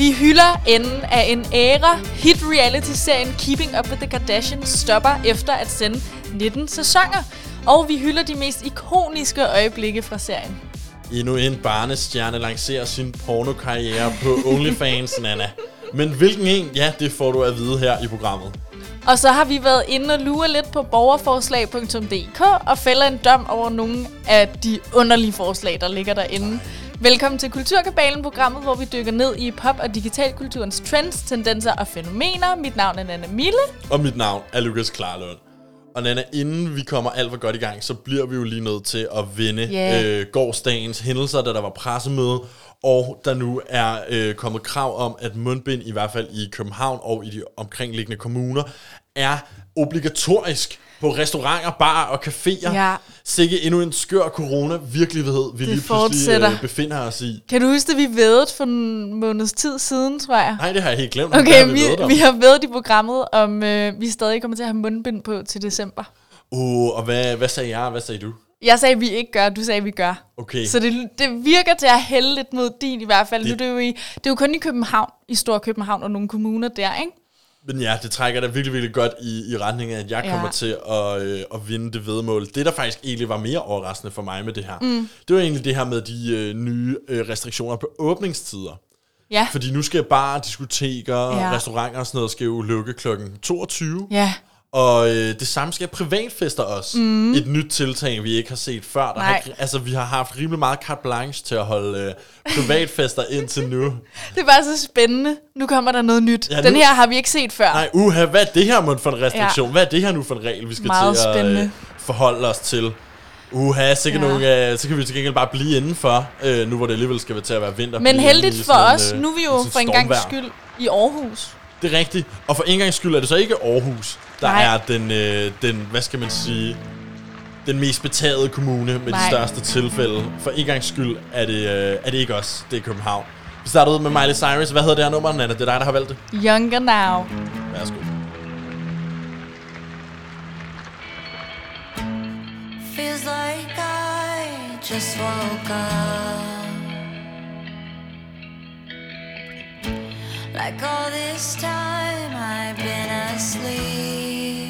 Vi hylder enden af en æra. Hit-reality-serien Keeping Up With The Kardashians stopper efter at sende 19 sæsoner. Og vi hylder de mest ikoniske øjeblikke fra serien. Endnu en barnestjerne lancerer sin pornokarriere på OnlyFans, Nana. Men hvilken en? Ja, det får du at vide her i programmet. Og så har vi været inde og lure lidt på borgerforslag.dk og fælder en dom over nogle af de underlige forslag, der ligger derinde. Velkommen til Kulturkabalen, programmet, hvor vi dykker ned i pop- og digitalkulturens trends, tendenser og fænomener. Mit navn er Nana Mille. Og mit navn er Lukas Klarlund. Og Nana, inden vi kommer alt for godt i gang, så bliver vi jo lige nødt til at vende Ja. øh, gårdsdagens hændelser, da der var pressemøde, og der nu er øh, kommet krav om, at mundbind, i hvert fald i København og i de omkringliggende kommuner, er obligatorisk på restauranter, bar og caféer. Ja. Sikke endnu en skør corona-virkelighed, vi Det lige pludselig øh, befinder os i. Kan du huske, at vi vedede for en måneds tid siden, tror jeg? Nej, det har jeg helt glemt. Okay, vi, vi har været i programmet, om øh, vi stadig kommer til at have mundbind på til december. Uh, og hvad, hvad sagde jeg, og hvad sagde du? Jeg sagde, at vi ikke gør, du sagde, at vi gør. Okay. Så det, det virker til at hælde lidt mod din i hvert fald. Det- Det, nu, er det, jo i, det er jo kun i København, i Stor København og nogle kommuner der, ikke? Men ja, det trækker da virkelig, virkelig godt i, i retning af, at jeg Ja. kommer til at, øh, at vinde det vedmål. Det, der faktisk egentlig var mere overraskende for mig med det her, mm. det var egentlig det her med de øh, nye øh, restriktioner på åbningstider. Ja. Fordi nu skal bare diskoteker, Ja. restauranter og sådan noget, skal jo lukke klokken 22. Ja. Og øh, det samme skal privatfester også. Mm. Et nyt tiltag, vi ikke har set før. Der har, Nej. ikke- altså, vi har haft rimelig meget carte blanche til at holde øh, privatfester indtil nu. Det er bare så spændende. Nu kommer der noget nyt. Ja, Ja, Den nu- her har vi ikke set før. Nej, uha, hvad er det her for en restriktion? Ja. Hvad er det her nu for en regel, vi skal Meget til at øh, forholde os til? Uha, så kan, Ja. nogle, øh, så kan vi til gengæld bare blive indenfor, øh, nu hvor det alligevel skal til at være vinter. Men heldigt for sådan os, øh, nu er vi jo for en gang skyld i Aarhus. Det er rigtigt. Og for en gang skyld er det så ikke Aarhus, der Nej. er den, øh, den, hvad skal man sige, den mest betagede kommune med Nej. de største tilfælde. For en gang skyld er det, øh, er det ikke os, det er København. Vi starter ud med Miley Cyrus. Hvad hedder det her nummer, Nana? Det er dig, der har valgt det. Younger now. Værsgo. Feels like I just woke up. Like all this time I've been asleep.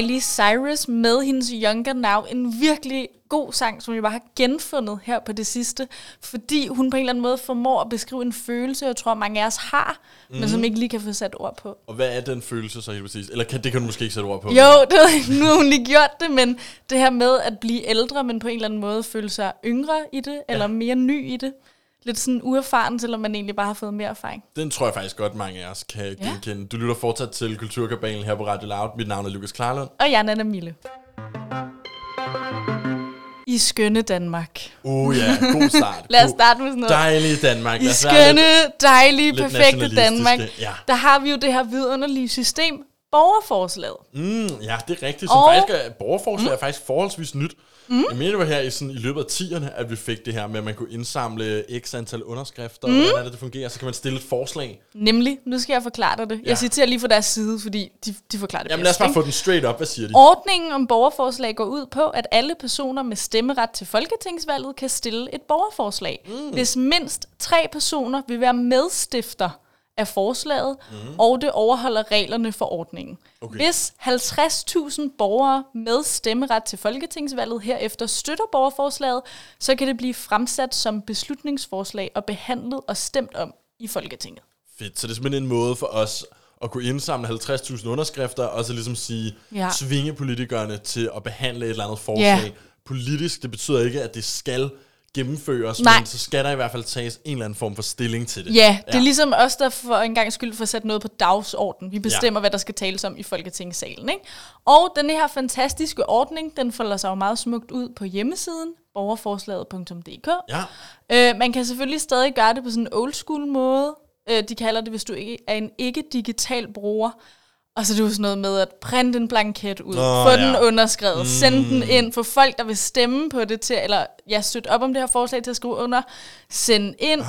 Miley Cyrus med hendes Younger Now. En virkelig god sang, som jeg bare har genfundet her på det sidste. Fordi hun på en eller anden måde formår at beskrive en følelse, jeg tror mange af os har, mm. men som ikke lige kan få sat ord på. Og hvad er den følelse så helt præcis? Eller kan, det kan du måske ikke sætte ord på. Jo, det, nu har hun lige gjort det, men det her med at blive ældre, men på en eller anden måde føle sig yngre i det, eller mere ny i det. Lidt sådan uerfaren, selvom man egentlig bare har fået mere erfaring. Den tror jeg faktisk godt, mange af os kan genkende. Du lytter fortsat til Kulturkabalen her på Radio Loud. Mit navn er Lukas Klarlund. Og jeg er Nana Mille. I skønne Danmark. Uh ja, god start. Lad os starte med sådan noget. Dejlige Danmark. I skønne, lidt- dejlige, lidt perfekte Danmark, ja. der har vi jo det her vidunderlige system, borgerforslaget. Mm, ja, det er rigtigt. Som Og- faktisk er, borgerforslag er faktisk forholdsvis nyt. Mm. Jeg mener, det var her i, sådan, i løbet af 10'erne, at vi fik det her med, at man kunne indsamle x antal underskrifter. Mm. Hvordan er det, det fungerer? Så kan man stille et forslag. Nemlig, nu skal jeg forklare dig det. Ja. Jeg citerer lige fra deres side, fordi de, de forklarer det Jamen lad os bedst. bare ikke? få den straight up. Hvad siger de? Ordningen om borgerforslag går ud på, at alle personer med stemmeret til folketingsvalget kan stille et borgerforslag, mm. hvis mindst tre personer vil være medstifter af forslaget, mm. og det overholder reglerne for ordningen. Okay. Hvis 50.000 borgere med stemmeret til folketingsvalget herefter støtter borgerforslaget, så kan det blive fremsat som beslutningsforslag og behandlet og stemt om i Folketinget. Fedt. Så det er simpelthen en måde for os at kunne indsamle 50.000 underskrifter, og så ligesom sige, Ja. tvinge politikerne til at behandle et eller andet forslag. Ja. Politisk, det betyder ikke, at det skal gennemføres, Nej. men så skal der i hvert fald tages en eller anden form for stilling til det. Ja, det er ligesom os, der for en gang skyld får sat noget på dagsordenen. Vi bestemmer, Ja. hvad der skal tales om i Folketingssalen. Ikke? Og den her fantastiske ordning, den folder sig jo meget smukt ud på hjemmesiden, borgerforslaget.dk. Ja. Øh, man kan selvfølgelig stadig gøre det på sådan en old school måde. Øh, de kalder det, hvis du ikke er en ikke-digital bruger. Og så er det jo sådan noget med at printe en blanket ud, Nå, få den ja. underskrevet, mm. sende den ind, få folk, der vil stemme på det til, eller ja, støtte op om det her forslag til at skrive under, sende ind. Ej.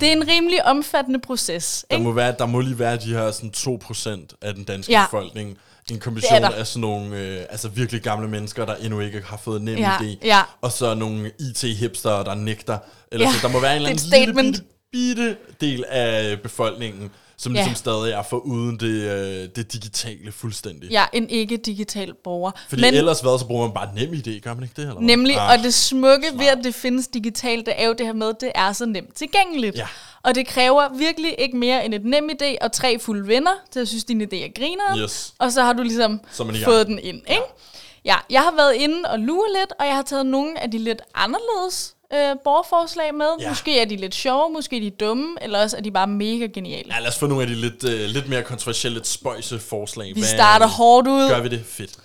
Det er en rimelig omfattende proces. Der Ikke? må, være, der må lige være de her sådan 2% af den danske Ja. befolkning. En kombination af sådan nogle øh, altså virkelig gamle mennesker, der endnu ikke har fået nem Ja, idé. ja. Og så nogle IT-hipster, der nægter. Eller Ja, så der må være en eller er anden lille bitte, bitte del af befolkningen, som Ja. ligesom stadig er for uden det, øh, det digitale fuldstændig. Ja, en ikke-digital borger. Fordi Men, ellers hvad, så bruger man bare nem idé, gør man ikke det? Eller hvad? Nemlig, Ah, og det smukke ved, at det findes digitalt, det er jo det her med, at det er så nemt tilgængeligt. Ja. Og det kræver virkelig ikke mere end et nem idé og tre fulde venner, til at synes, din idé er griner. Yes. Og så har du ligesom fået den ind. Ikke? Ja, jeg har været inde og lure lidt, og jeg har taget nogle af de lidt anderledes øh, borgerforslag med. Ja. Måske er de lidt sjove, måske er de dumme, eller også er de bare mega geniale. Ja, lad os få nogle af de lidt, øh, lidt mere kontroversielle, lidt spøjse forslag. Vi Hvad- starter hårdt ud. Gør vi det? Fedt.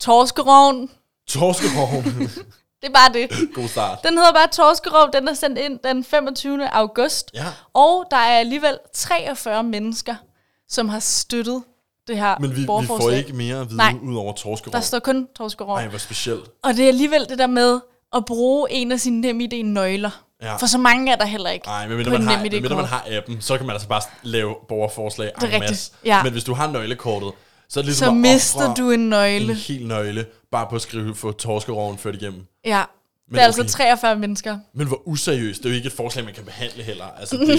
Torskeroven, Torskeborg. det er bare det. God start. Den hedder bare Torskerov, den er sendt ind den 25. august. Ja. Og der er alligevel 43 mennesker, som har støttet det her Men vi, vi får ikke mere at vide Nej. ud over torskerov. Der står kun Torskerov. Nej, hvor specielt. Og det er alligevel det der med at bruge en af sine NemID nøgler. Ja. For så mange er der heller ikke. Nej, men mindre man, har, mindre man har appen, så kan man altså bare lave borgerforslag Det er rigtigt, masse. ja. Men hvis du har nøglekortet, så ligesom Så mister du en nøgle. en hel nøgle, bare på at skrive få torskeroven ført igennem. Ja. Men det er altså okay. 43 mennesker. Men hvor useriøst. Det er jo ikke et forslag, man kan behandle heller. Altså, det er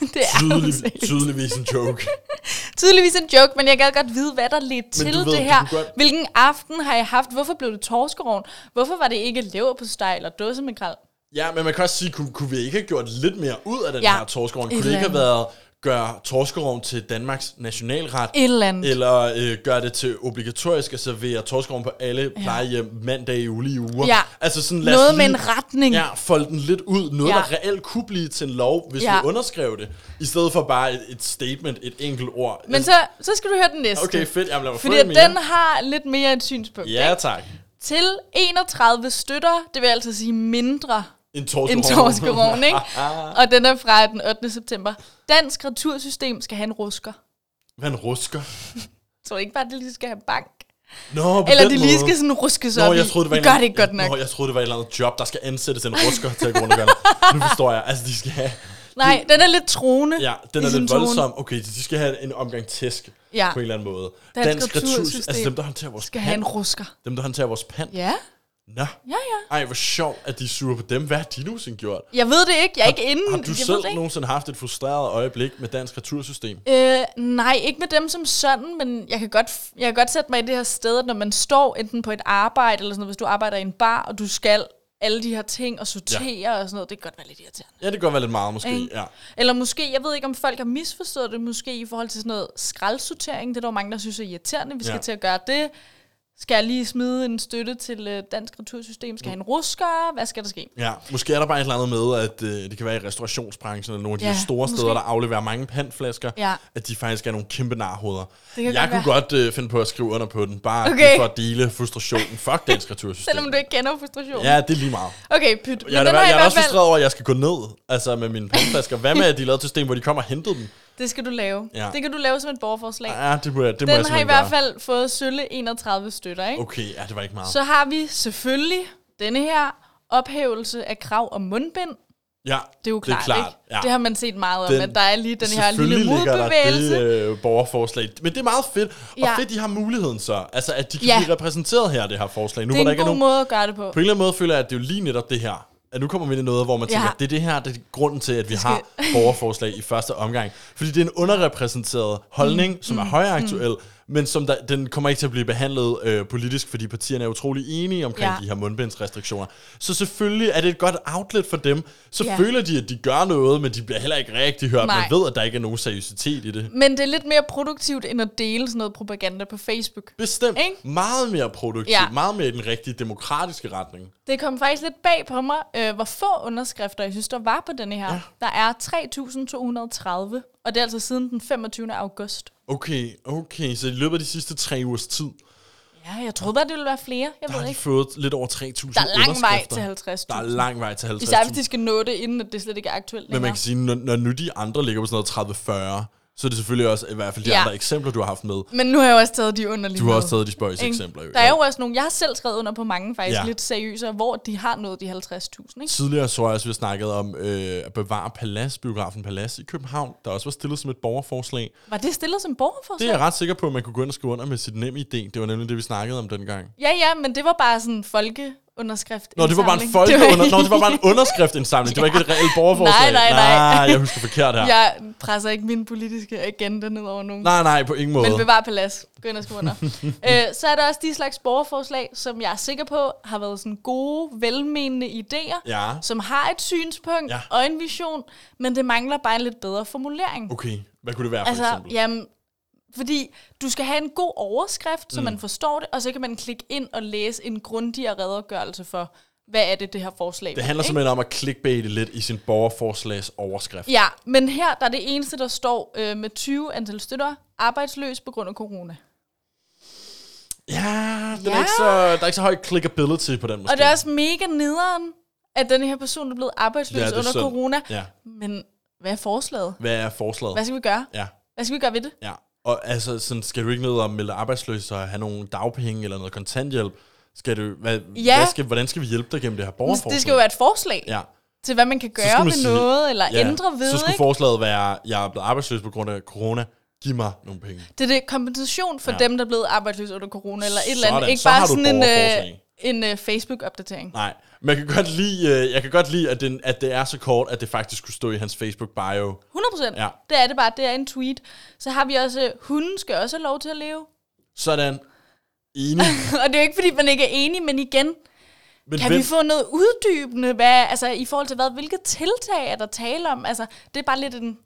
Det er tydelig, tydeligvis en joke. Tydeligvis en joke, men jeg gad godt vide, hvad der ledte til ved, det her. godt- Hvilken aften har jeg haft? Hvorfor blev det torskeroven? Hvorfor var det ikke lever på steg eller dåsemakrel? Ja, men man kan også sige, kunne, kunne vi ikke have gjort lidt mere ud af den Ja. her torskeroven? Et Kunne det ikke have været gøre torskeroven til Danmarks nationalret? Et eller andet. Eller øh, gøre det til obligatorisk at servere torskeroven på alle plejehjem mandag i ulige uger. Ja. Altså sådan, lad Noget lige, med en retning. Ja, folde den lidt ud. Noget, Ja. der reelt kunne blive til en lov, hvis Ja. vi underskrev det. I stedet for bare et, et statement, et enkelt ord. Men så, så skal du høre den næste. Okay, fedt. Jamen, lad mig Fordi få at en mere. den har lidt mere et synspunkt. Ja, ikke? tak. Til 31 støtter, det vil altså sige mindre En torskeroven. end torskeroven, ikke? Og den er fra den 8. september. Dansk retursystem skal have en rusker. Hvad en rusker? Så ikke bare, at de lige skal have bank. Nå, på Eller den de lige måde. skal sådan ruske sig Nå, op jeg i. troede, det var Vi en gør det ikke godt nok. Nå, jeg troede, det var et eller andet job, der skal ansættes en rusker til at gå rundt og gøre det. Nu forstår jeg. Altså, de skal have... Nej, den er lidt troende. Ja, den i er lidt tone. voldsom. Okay, de skal have en omgang tæsk Ja. på en eller anden måde. Dansk Dansk retur, retursystem altså dem, der håndterer vores Skal have en pand. rusker. Dem, der håndterer vores pand. Ja. Nå. Ja, ja. Ej, hvor sjovt, at de er sure på dem. Hvad har de nogensinde gjort? Jeg ved det ikke. Jeg er ikke inde. Har du jeg selv nogensinde haft et frustreret øjeblik med dansk retursystem? Øh, nej, ikke med dem som sådan, men jeg kan, godt, jeg kan godt sætte mig i det her sted, at når man står enten på et arbejde, eller sådan noget, hvis du arbejder i en bar, og du skal alle de her ting og sortere ja. og sådan noget, det kan godt være lidt irriterende. Ja, det kan godt være lidt meget, måske. Ja. Eller måske, jeg ved ikke, om folk har misforstået det, måske i forhold til sådan noget skraldsortering. Det er der mange, der synes er irriterende. Vi skal ja. til at gøre det. Skal jeg lige smide en støtte til øh, Dansk Retursystem? Skal jeg have en rusker? Hvad skal der ske? Ja, måske er der bare et eller andet med, at øh, det kan være i restaurationsbranchen, eller nogle af de Ja, store måske. steder, der afleverer mange pandflasker, Ja. at de faktisk er nogle kæmpe narhoveder. Jeg godt kunne godt øh, finde på at skrive under på den, bare Okay. for at dele frustrationen. Fuck dansk retursystem. Selvom du ikke kender frustration. Ja, det er lige meget. Okay, pyt. Jeg er, den har jeg i er også frustreret over, at jeg skal gå ned altså med mine pandflasker. Hvad med, at de lavede et system, hvor de kommer og hentede dem? Det skal du lave. Ja. Det kan du lave som et borgerforslag. Ja, det må jeg, det må Den jeg har i hvert gøre. fald fået sølle 31 støtter, ikke? Okay, ja, det var ikke meget. Så har vi selvfølgelig denne her ophævelse af krav om mundbind. ja, Det er jo klart, det er klart ikke? Ja. Det har man set meget om, Den- at der er lige den her lille der modbevægelse. det øh, borgerforslag. Men det er meget fedt. Og Ja. fedt, de har muligheden så. Altså, at de kan Ja. blive repræsenteret her, det her forslag. Nu, det hvor der er en ikke er god nogen, måde at gøre det på. På en eller anden måde føler jeg, at det er jo lige netop det her. At nu kommer vi ind i noget, hvor man Ja. tænker, det er det her, det er grunden til, at vi har borgerforslag i første omgang. Fordi det er en underrepræsenteret holdning, mm. som er højaktuel, mm. Men som der, den kommer ikke til at blive behandlet øh, politisk, fordi partierne er utrolig enige omkring Ja. de her mundbindsrestriktioner. Så selvfølgelig er det et godt outlet for dem. Så Ja. føler de, at de gør noget, men de bliver heller ikke rigtig hørt. Nej. Man ved, at der ikke er nogen seriøsitet i det. Men det er lidt mere produktivt, end at dele sådan noget propaganda på Facebook. Bestemt. Ikke? Meget mere produktivt. Ja. Meget mere i den rigtige demokratiske retning. Det kom faktisk lidt bag på mig, øh, hvor få underskrifter, jeg synes, der var på denne her. Ja. Der er 3.230, og det er altså siden den 25. august. Okay, okay. Så i løbet af de sidste tre ugers tid, Ja, jeg troede bare, det ville være flere. Jeg der ved har de ikke. fået lidt over 3.000 Der er lang vej til 50.000. Der er lang vej til 50.000. Især hvis de skal nå det, inden at det slet ikke er aktuelt Men man længere. kan sige, når, når nu de andre ligger på sådan noget 30-40, så er det selvfølgelig også i hvert fald de Ja. andre eksempler, du har haft med. Men nu har jeg jo også taget de underlige Du har også taget de spøjs eksempler. Der er jo også nogle, jeg har selv skrevet under på mange faktisk Ja. lidt seriøse, hvor de har nået de 50.000. Ikke? Tidligere så jeg også, vi snakkede om øh, at bevare Palads, biografen Palads i København, der også var stillet som et borgerforslag. Var det stillet som borgerforslag? Det er jeg ret sikker på, at man kunne gå ind og skrive under med sit nem idé. Det var nemlig det, vi snakkede om dengang. Ja, ja, men det var bare sådan folkeunderskrift. Nå, det var bare en indsamling. folke Det var under, Nå, det var bare en underskriftindsamling. Det var ikke et reelt borgerforslag. Nej, nej, nej. nej jeg husker forkert her. Jeg presser ikke min politiske agenda ned over nogen. Nej, nej, på ingen måde. Men bevar plads. Gå ind og skriv under. øh, så er der også de slags borgerforslag, som jeg er sikker på har været sådan gode, velmenende idéer, Ja, som har et synspunkt ja. og en vision, men det mangler bare en lidt bedre formulering. okay. Hvad kunne det være for altså, eksempel? jamen, fordi du skal have en god overskrift, så Mm. man forstår det, og så kan man klikke ind og læse en grundigere redegørelse for, hvad er det, det her forslag Det handler ikke? simpelthen om at clickbaite lidt i sin borgerforslags overskrift. Ja, men her der er det eneste, der står øh, med 20 antal støtter, arbejdsløs på grund af corona. Ja, den Er Ja. ikke så, der er ikke så høj clickability på den måske. Og det er også mega nederen, at den her person er blevet arbejdsløs Ja, det er under synd. corona. Ja, Men hvad er forslaget? hvad er forslaget? Hvad skal vi gøre? Ja, Hvad skal vi gøre ved det? ja. Og altså, sådan, skal du ikke ned og melde arbejdsløs og have nogle dagpenge eller noget kontanthjælp? Skal du, hvad, Ja. hvad skal, hvordan skal vi hjælpe dig gennem det her borgerforslag? Det skal jo være et forslag Ja. til, hvad man kan gøre skulle ved man sige- noget, eller ja. ændre ved. Så skulle ikke? forslaget være, jeg er blevet arbejdsløs på grund af corona. Giv mig nogle penge. Det er det kompensation for Ja. dem, der er blevet arbejdsløse under corona, eller et eller Sådan, andet. Ikke så har bare sådan en, øh. En uh, Facebook-opdatering. Nej, men jeg kan godt lide, øh, jeg kan godt lide at, den, at det er så kort, at det faktisk kunne stå i hans Facebook-bio. 100%. Ja. Det er det bare. Det er en tweet. Så har vi også, øh, hunden skal også have lov til at leve. Sådan. Enig. og det er jo ikke, fordi man ikke er enig, men igen, Men Kan hvem, vi få noget uddybende, hvad, altså i forhold til hvad, hvilke tiltag er der tale om? Altså, det er bare lidt en...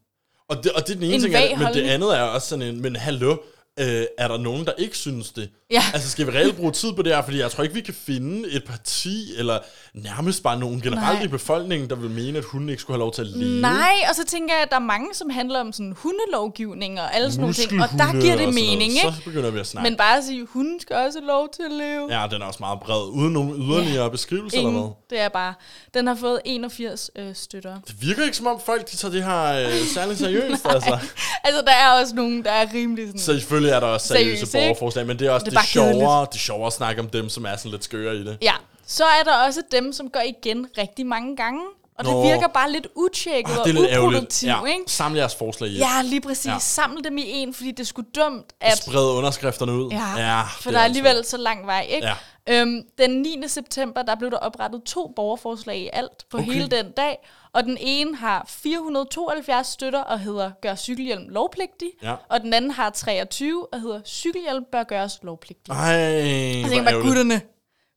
og, det, og det er den ene en ting, vag men det andet er også sådan en, men hallo, øh, er der nogen, der ikke synes det? Ja. Altså, skal vi reelt bruge tid på det her? Fordi jeg tror ikke, vi kan finde et parti, eller nærmest bare nogen generelt Nej. i befolkningen, der vil mene, at hunden ikke skulle have lov til at leve. Nej, og så tænker jeg, at der er mange, som handler om sådan hundelovgivning og alle sådan nogle ting, og der giver det mening, ikke? Så begynder vi at snakke. Men bare at sige, hunden skal også have lov til at leve. Ja, den er også meget bred, uden nogen yderligere yeah. beskrivelser eller Ingen, hvad. det er bare, den har fået 81 øh, støtter. Det virker ikke som om folk, de tager det her øh, særlig seriøst, altså. Altså, der er også nogen, der er rimelig sådan... Så selvfølgelig er der også seriøse Seriøst, ikke? borgerforslag, men det er også det, bare sjovere, det er sjovere at snakke om dem, som er sådan lidt skøre i det. Ja, så er der også dem, som går igen rigtig mange gange, og det Nå. virker bare lidt utjekket Ah, og det uproduktivt, Ja, ikke? samle jeres forslag i. Ja, lige præcis. Ja. Samle dem i en, fordi det er sgu dumt, At sprede underskrifterne ud. Ja, ja for det der er altså- alligevel så lang vej, ikke? Ja. Øhm, den 9. september, der blev der oprettet to borgerforslag i alt på Okay. hele den dag, og den ene har 472 støtter og hedder Gør cykelhjelm lovpligtig, Ja. og den anden har 23 og hedder Cykelhjelm bør gøres lovpligtig. Ej, hvor tænker bare, gutterne,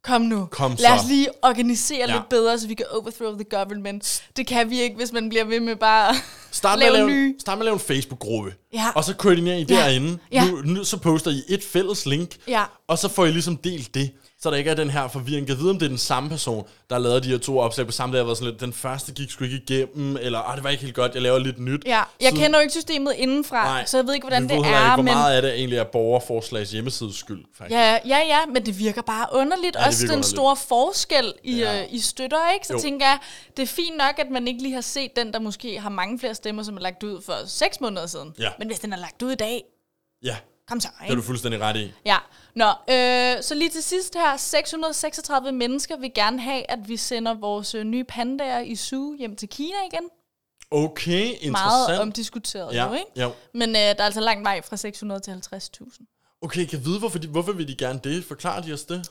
kom nu. Kom Lad os så. lige organisere Ja. lidt bedre, så vi kan overthrow the government. Det kan vi ikke, hvis man bliver ved med bare at Start med, at lave lave, nye. start med at lave en Facebook-gruppe. Ja. Og så koordinerer I Ja. derinde. Ja. Nu, nu, så poster I et fælles link. Ja. Og så får I ligesom delt det. Så der ikke er den her forvirring. Jeg ved, om det er den samme person, der har lavet de her to opslag på samme dag. Jeg været sådan lidt, den første gik sgu ikke igennem. Eller, ah, det var ikke helt godt, jeg laver lidt nyt. Ja, jeg Så- kender jo ikke systemet indenfra, Nej, så jeg ved ikke, hvordan det er. Ikke, hvor men meget af det egentlig er borgerforslags hjemmesides skyld, faktisk. Ja, ja, ja, men det virker bare underligt. Ja, Også den underligt. store forskel i, Ja. øh, i støtter, ikke? Så jo. tænker jeg, det er fint nok, at man ikke lige har set den, der måske har mange flere stemmer, som er lagt ud for seks måneder siden. Ja. Men hvis den er lagt ud i dag, Ja, kom så, det er ikke? du fuldstændig ret i. Ja, Nå, øh, så lige til sidst her, 636 mennesker vil gerne have, at vi sender vores øh, nye pandaer i zoo hjem til Kina igen. Okay, Meget interessant. omdiskuteret ja, jo, ikke? ja. Men øh, der er altså lang vej fra 600 til 50.000. Okay, kan jeg vide, hvorfor, de, hvorfor vil de gerne det? Forklar de os det?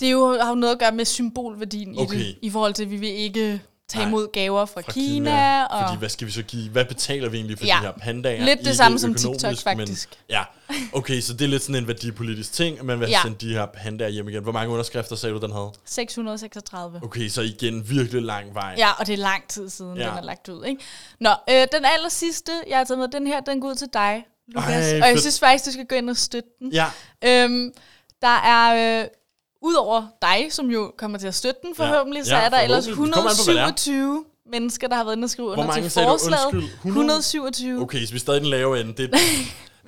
Det er jo, har jo noget at gøre med symbolværdien Okay. i det, i forhold til, at vi vil ikke tage Nej, imod gaver fra, Fra Kina. Kina og Fordi hvad skal vi så give? Hvad betaler vi egentlig for Ja. de her pandaer? Lidt det Ikke samme som TikTok, faktisk. Men, ja, okay, så det er lidt sådan en værdipolitisk ting, at man vil Ja. sende de her pandaer hjem igen. Hvor mange underskrifter sagde du, den havde? 636. Okay, så igen virkelig lang vej. Ja, og det er lang tid siden, ja. den er lagt ud. Ikke? Nå, øh, den aller sidste, jeg har taget med, den her, den går ud til dig, Lukas. Ej, og jeg fedt. synes faktisk, du skal gå ind og støtte den. ja. Øhm, der er, øh, udover dig, som jo kommer til at støtte den forhåbentlig, Ja, så er der ellers forhåbentlig. Det kommer an på, hvad det er. 127 mennesker, der har været inde og skrive under til sagde du? forslaget. Undskyld, 100? 127. Okay, så vi er stadig den lave ende. Det, det,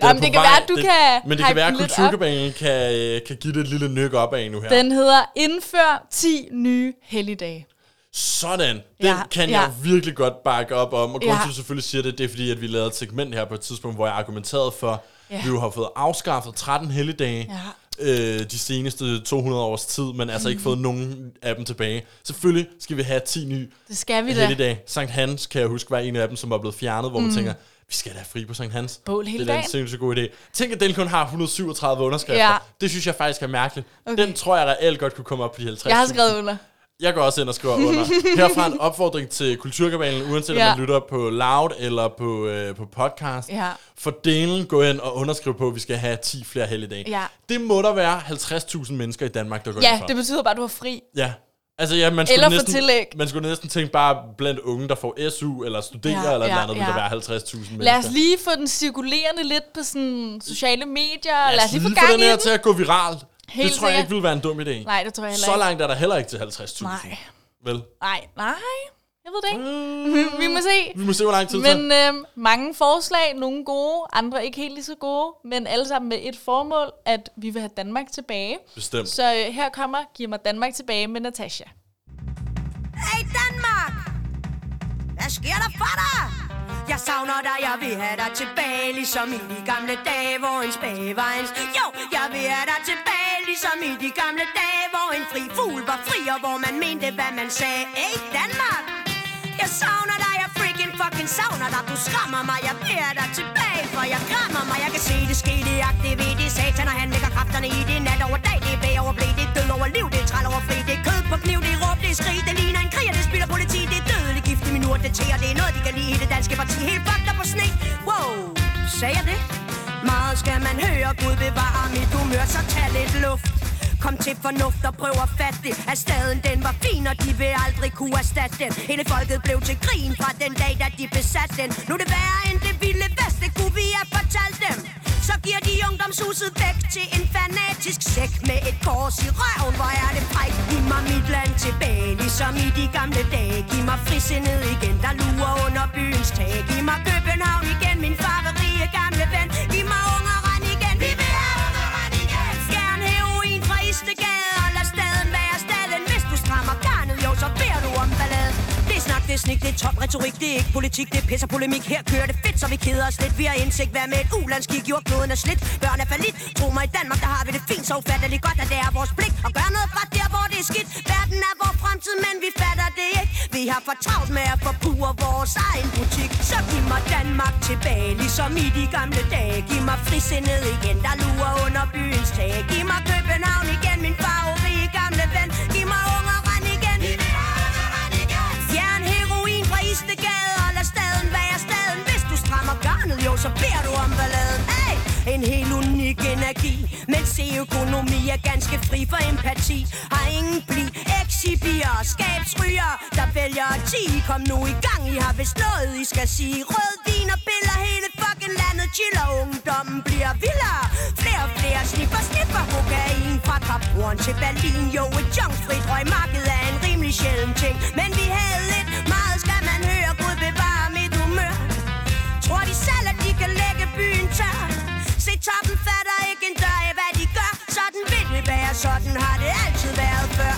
Jamen, det kan vej. være, at du det, kan Men det kan være, at kulturkabalen kan, øh, kan give det et lille nyk op af nu her. Den hedder Indfør 10 nye helligdage. Sådan. Den Ja, kan ja. jeg virkelig godt bakke op om. Og grunden Ja. til, selvfølgelig siger det, det er fordi, at vi lavede et segment her på et tidspunkt, hvor jeg argumenterede for, Ja. at vi jo har fået afskaffet 13 helligdage Ja. Øh, de seneste 200 års tid, men altså ikke fået nogen af dem tilbage. Selvfølgelig skal vi have 10 nye Det skal vi da. helligdage. Sankt Hans kan jeg huske var en af dem, som var blevet fjernet, hvor man tænker, vi skal da have fri på Sankt Hans. Bål hele det er da en dagen. sindssygt god idé. Tænk, at den kun har 137 underskrifter. Ja. Det synes jeg faktisk er mærkeligt. Okay. Den tror jeg reelt godt kunne komme op på de 50. Jeg har skrevet under. Jeg går også ind og skriver under. Herfra en opfordring til Kulturkabalen, uanset ja. Ja. om man lytter på Loud eller på, øh, på podcast. Ja. For delen, gå ind og underskriv på, at vi skal have 10 flere helligdage. Ja. Det må der være 50.000 mennesker i Danmark, der går Ja, ind for. det betyder bare, at du har fri. Ja. Altså, ja, man skulle Eller næsten, tillæg. Man skulle næsten tænke bare blandt unge, der får SU eller studerer Ja, eller ja, andet, vil der ja. være 50.000 mennesker. Lad os lige få den cirkulerende lidt på sådan sociale medier. Lad os lige få få gang den i her den. til at gå viralt. Helt det tror jeg ikke ville være en dum idé. Nej, det tror jeg heller Så ikke. langt er der heller ikke til 50.000. Nej. Vel? Nej, nej. Jeg ved det ikke. vi må se. Vi må se, hvor lang tid. Men øhm, mange forslag, nogle gode, andre ikke helt lige så gode, men alle sammen med et formål, at vi vil have Danmark tilbage. Bestemt. Så øh, her kommer Giv mig Danmark tilbage med Natasha. Hey Danmark! Hvad sker der for dig? Jeg savner dig, jeg vil have dig tilbage Ligesom i de gamle dage, hvor en spage var en... Jo, jeg vil have dig tilbage Ligesom i de gamle dage, hvor en fri fugl var fri Og hvor man mente, hvad man sagde. Hey Danmark! Jeg savner dig, jeg freaking fucking savner dig. Du skræmmer mig, jeg beder dig tilbage For jeg krammer mig, jeg kan se det ske Det aktivere, det satan, og han lægger kræfterne i Det nat over dag, det er bag over blæ Det er død over liv, det er træl over fri Det er kød på kniv, det er råb, det er skrig Det ligner en krig, og det spiller politi Det er dødelig gift i min urt, det er noget, de kan lide i det danske parti. Helt fucked på sne. Wow, sagde jeg det? Meget skal man høre, Gud bevarer mit humør Så tag lidt luft. Kom til fornuft og prøv at fatte det At staden den var fin, og de vil aldrig kunne erstatte den. Hele folket blev til grin fra den dag, da de besatte den. Nu er det værre end det vilde vest, det kunne vi have fortalt dem. Så giver de ungdomshuset væk til en fanatisk sæk Med et kors i røven, hvor er det fræk Giv mig mit land tilbage, ligesom i de gamle dage. Giv mig frisindet igen, der lurer under byens tag. Giv mig København igen, min farverige gamle ven. Det snik, det er top retorik, det er ikke politik, det er pis og polemik. Her kører det fedt, så vi keder os lidt. Vi har indsigt, hvad med et ulandskig, jordkloden er slidt. Børn er falit, tro mig i Danmark, der har vi det fint Så ufatteligt godt, at det er vores pligt Og gøre noget fra der, hvor det er skidt. Verden er vores fremtid, men vi fatter det ikke. Vi har for travlt med at forpure vores egen butik. Så giv mig Danmark tilbage, ligesom i de gamle dage. Giv mig frisindet igen, der lurer under byens tag. Giv økonomi er ganske fri for empati. Har ingen bli Exibier, skabsryger Der vælger at 10 Kom nu i gang, I har vist noget I skal sige. Rød vin og biller Hele fucking landet chiller. Ungdommen bliver vildere. Flere og flere snipper, snipper Kokain. Fra Kaphorn til Berlin Jo, et junkfrit røgmarked er en rimelig sjælden ting. Men vi havde lidt Meget skal man høre. Gud bevare mit humør. Tror de selv, at de kan lægge byen tør? Se toppen fatter ikke en sådan har det altid været før!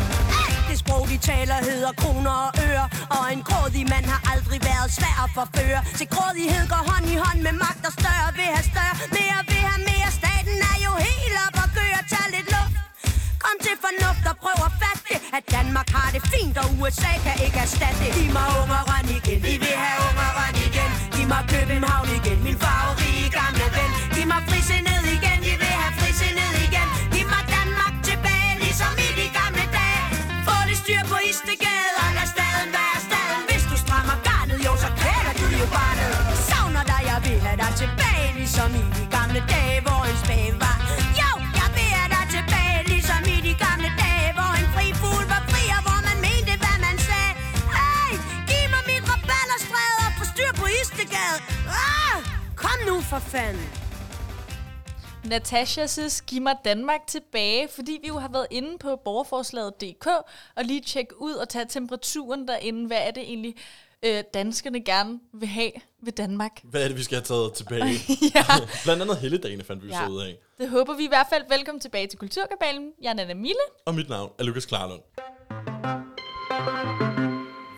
Det sprog, de taler, hedder kroner og øre Og en grådig mand har aldrig været svær at forføre. Til grådighed går hånd i hånd med magt og større Vil have større, mere vil have mere. Staten er jo helt op og gør tag lidt luft. Kom til fornuft og prøv at fatte det At Danmark har det fint, og USA kan ikke erstatte. Det Giv mig ungeren igen, vi vil have ungeren igen. Giv mig København igen, min farverige gamle ven. Giv mig fri ligesom i de gamle dage, hvor en spage var. Jo, jeg beder dig tilbage, ligesom i de gamle dage Hvor en fri fugl var fri, og hvor man mente, hvad man sagde. Hey, giv mig mit rabalderstræde og få styr på Istegade. Ah, Kom nu for fanden. Natasha synes, giv mig Danmark tilbage, fordi vi jo har været inde på borgerforslaget.dk og lige tjekke ud og tage temperaturen derinde. Hvad er det egentlig, øh, danskerne gerne vil have ved Danmark? Hvad er det, vi skal have taget tilbage? ja, Blandt andet helligdagene fandt vi Ja. så ud af. det håber vi i hvert fald. Velkommen tilbage til Kulturkabalen. Jeg er Nana Mille. Og mit navn er Lukas Klarlund.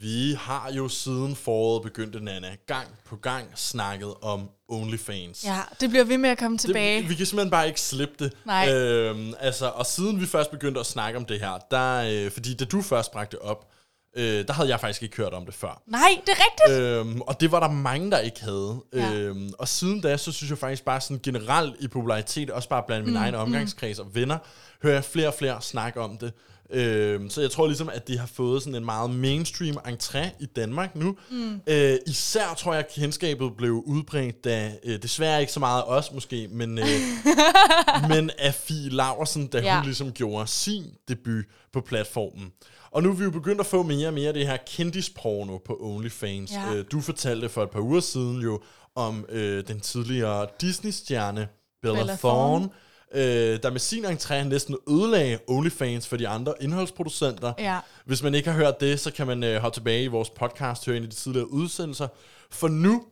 Vi har jo siden foråret begyndte, Nana, gang på gang snakket om OnlyFans. Ja, det bliver ved med at komme tilbage. Det, vi kan simpelthen bare ikke slippe det. Nej. Øhm, altså, og siden vi først begyndte at snakke om det her, der, øh, fordi da du først bragte det op, øh, der havde jeg faktisk ikke hørt om det før. Nej, det er rigtigt. Øhm, og det var der mange, der ikke havde. Ja. Øhm, og siden da, så synes jeg faktisk bare sådan generelt i popularitet, også bare blandt min mm, egen omgangskreds og venner, hører jeg flere og flere snakke om det. Øhm, så jeg tror ligesom, at de har fået sådan en meget mainstream entré i Danmark nu. Mm. Øh, især tror jeg, at kendskabet blev udbredt, da øh, desværre ikke så meget af os måske, men, øh, men af Fie Laversen, da Ja. hun ligesom gjorde sin debut på platformen. Og nu er vi jo begyndt at få mere og mere af det her kendisporno på OnlyFans. Ja. Øh, du fortalte for et par uger siden jo om øh, den tidligere Disney-stjerne Bella, Bella Thorne, øh, der med sin entré næsten ødelagde OnlyFans for de andre indholdsproducenter. Ja. Hvis man ikke har hørt det, så kan man øh, hoppe tilbage i vores podcast, høre en af de tidligere udsendelser. For nu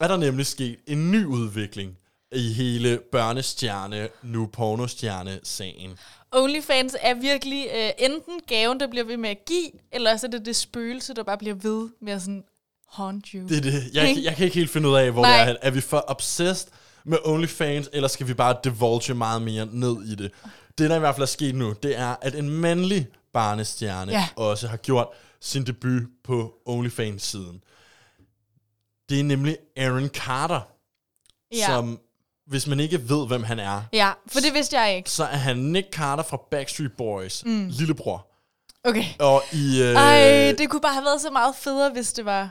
er der nemlig sket en ny udvikling i hele børnestjerne, nu pornostjerne-sagen. OnlyFans er virkelig øh, enten gaven, der bliver ved med at give, eller så er det det spøgelse, der bare bliver ved med at sådan haunt you. Det er det. Jeg, jeg kan ikke helt finde ud af, hvor Nej. det er. Er vi for obsessed med OnlyFans, eller skal vi bare divulge meget mere ned i det? Det, der i hvert fald er sket nu, det er, at en mandlig barnestjerne Ja. også har gjort sin debut på OnlyFans-siden. Det er nemlig Aaron Carter, Ja. som, hvis man ikke ved, hvem han er, Ja, for det vidste jeg ikke. så er han Nick Carter fra Backstreet Boys, mm. lillebror. Okay. Og i... Øh, Ej, det kunne bare have været så meget federe, hvis det var...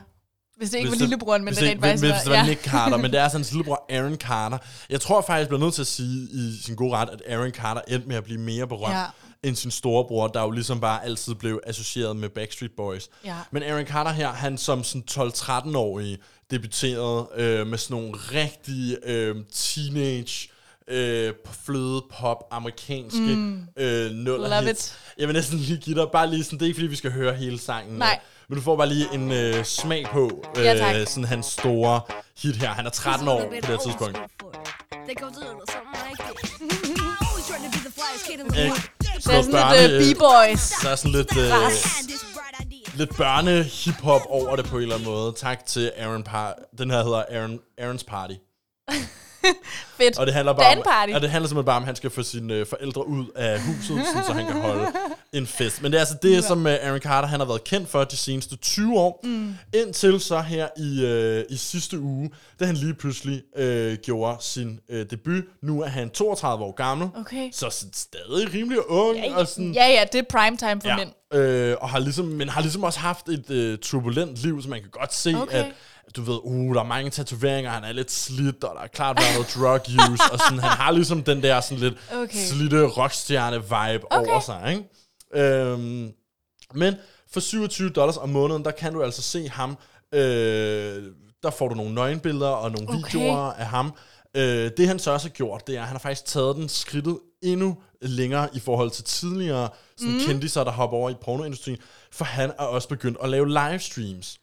Hvis det ikke Hvis var lillebroren, men det rent faktisk hvis det var Nick Carter, men det er sådan hans lillebror Aaron Carter. Jeg tror faktisk, jeg bliver nødt til at sige i sin gode ret, at Aaron Carter endte med at blive mere berømt Ja. end sin storebror, der jo ligesom bare altid blev associeret med Backstreet Boys. Ja. Men Aaron Carter her, han som sådan 12-13-årig debuterede øh, med sådan nogle rigtige øh, teenage øh, fløde pop amerikanske mm. øh, nuller Love hits. it. Jeg vil næsten lige give dig bare lige sådan, det er ikke fordi vi skal høre hele sangen. Nej. Men du får bare lige en øh, smag på øh, Ja, tak. sådan hans store hit her. Han er 13 år på det her tidspunkt. Det er sådan lidt uh, B-boys. Der er sådan lidt, øh, Lidt børne-hip-hop over det på en eller anden måde. Tak til Aaron Par Den her hedder Aaron, Aaron's Party. Fedt. Og det handler bare om, og det handler simpelthen bare om, at han skal få sine øh, forældre ud af huset, sådan, så han kan holde en fest. Men det er altså det, som øh, Aaron Carter han har været kendt for de seneste 20 år. Mm. Indtil så her i, øh, i sidste uge, da han lige pludselig øh, gjorde sin øh, debut. Nu er han 32 år gammel. Okay. Så sådan stadig rimelig ung. Ja, og sådan, ja, ja, det er primetime for ja. mænd. Øh, og har ligesom, men har ligesom også haft et øh, turbulent liv, så man kan godt se, Okay. at du ved, uh, der er mange tatoveringer, han er lidt slidt, og der er klart været noget drug use, og sådan, han har ligesom den der sådan lidt Okay. slidte rockstjerne-vibe Okay. over sig, ikke? Øhm, men for 27 dollars om måneden, der kan du altså se ham, øh, der får du nogle nøgenbilleder og nogle Okay. videoer af ham. Øh, det han så også har gjort, det er, at han har faktisk taget den skridtet endnu længere i forhold til tidligere sådan mm. kendiser, der hopper over i pornoindustrien, for han er også begyndt at lave livestreams.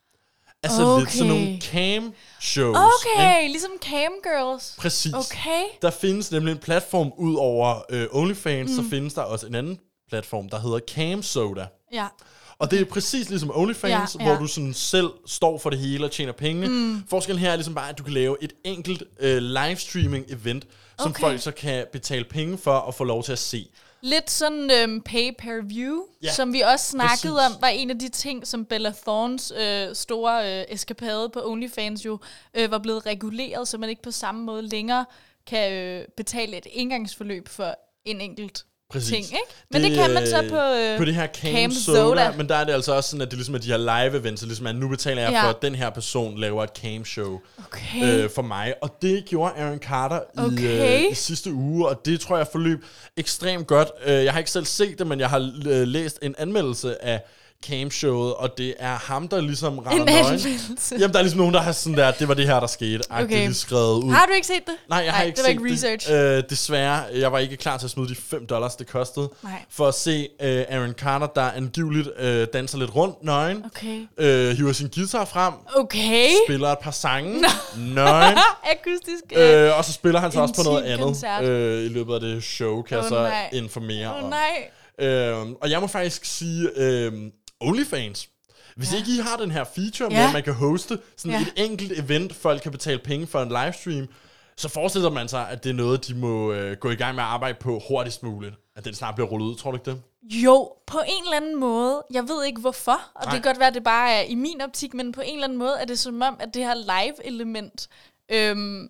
Altså okay. lidt sådan nogle cam shows. Okay, ligesom Cam Girls. Præcis. Okay. Der findes nemlig en platform ud over øh, OnlyFans, mm. så findes der også en anden platform, der hedder Cam Soda. Ja. Og det er præcis ligesom OnlyFans, Ja, ja, hvor du sådan selv står for det hele og tjener penge. Mm. Forskellen her er ligesom bare, at du kan lave et enkelt øh, livestreaming-event, som Okay. folk så kan betale penge for at få lov til at se. Lidt sådan øhm, pay-per-view, ja, som vi også snakkede præcis. om, var en af de ting, som Bella Thornes øh, store øh, eskapade på OnlyFans jo øh, var blevet reguleret, så man ikke på samme måde længere kan øh, betale et indgangsforløb for en enkelt Præcis. ting, ikke? Men det, det kan man så på, øh, på det her Cam, Cam Soda, Soda. men der er det altså også sådan, at det ligesom er de her live events, så ligesom at nu betaler jeg Ja. for, at den her person laver et cam show Okay. øh, for mig. Og det gjorde Aaron Carter i, Okay. øh, i sidste uge, og det tror jeg forløb ekstremt godt. Øh, jeg har ikke selv set det, men jeg har øh, læst en anmeldelse af cam-showet, og det er ham, der ligesom render En nøgen. Jamen, der er ligesom nogen, der har sådan der, det var det her, der skete. Okay. Okay. Det er skrevet ud. Har du ikke set det? Nej, jeg har Nej, ikke det var set ikke research. det. Øh, desværre, jeg var ikke klar til at smide de 5 dollars, det kostede. Nej. For at se øh, Aaron Carter, der angiveligt øh, danser lidt rundt nøgen. Okay. Øh, hiver sin guitar frem. Okay. Spiller et par sange. nøgen. Akustisk. Øh. Øh, og så spiller han så også på noget Intim andet koncert. øh, i løbet af det show, kan Åh, jeg så nej. informere Åh om. nej. Øh, og jeg må faktisk sige, øh, OnlyFans. Hvis ja. ikke I har den her feature med, Ja. at man kan hoste sådan Ja. et enkelt event, folk kan betale penge for en livestream, så forestiller man sig, at det er noget, de må øh, gå i gang med at arbejde på hurtigst muligt. At den snart bliver rullet ud, tror du ikke det? Jo, på en eller anden måde. Jeg ved ikke hvorfor, og Nej. det kan godt være, at det bare er i min optik, men på en eller anden måde er det som om, at det her live-element øhm,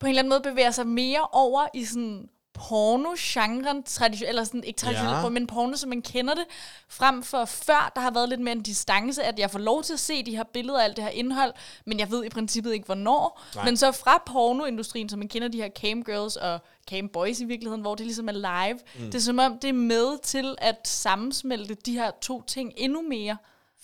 på en eller anden måde bevæger sig mere over i sådan porno-genren, tradition, eller sådan, ikke traditionelt Ja. men porno, som man kender det, frem for før, der har været lidt mere en distance, at jeg får lov til at se de her billeder og alt det her indhold, men jeg ved i princippet ikke, hvornår. Nej. Men så fra pornoindustrien, som man kender de her cam girls og cam boys i virkeligheden, hvor det ligesom er live, mm. det er som om, det er med til at sammensmelte de her to ting endnu mere.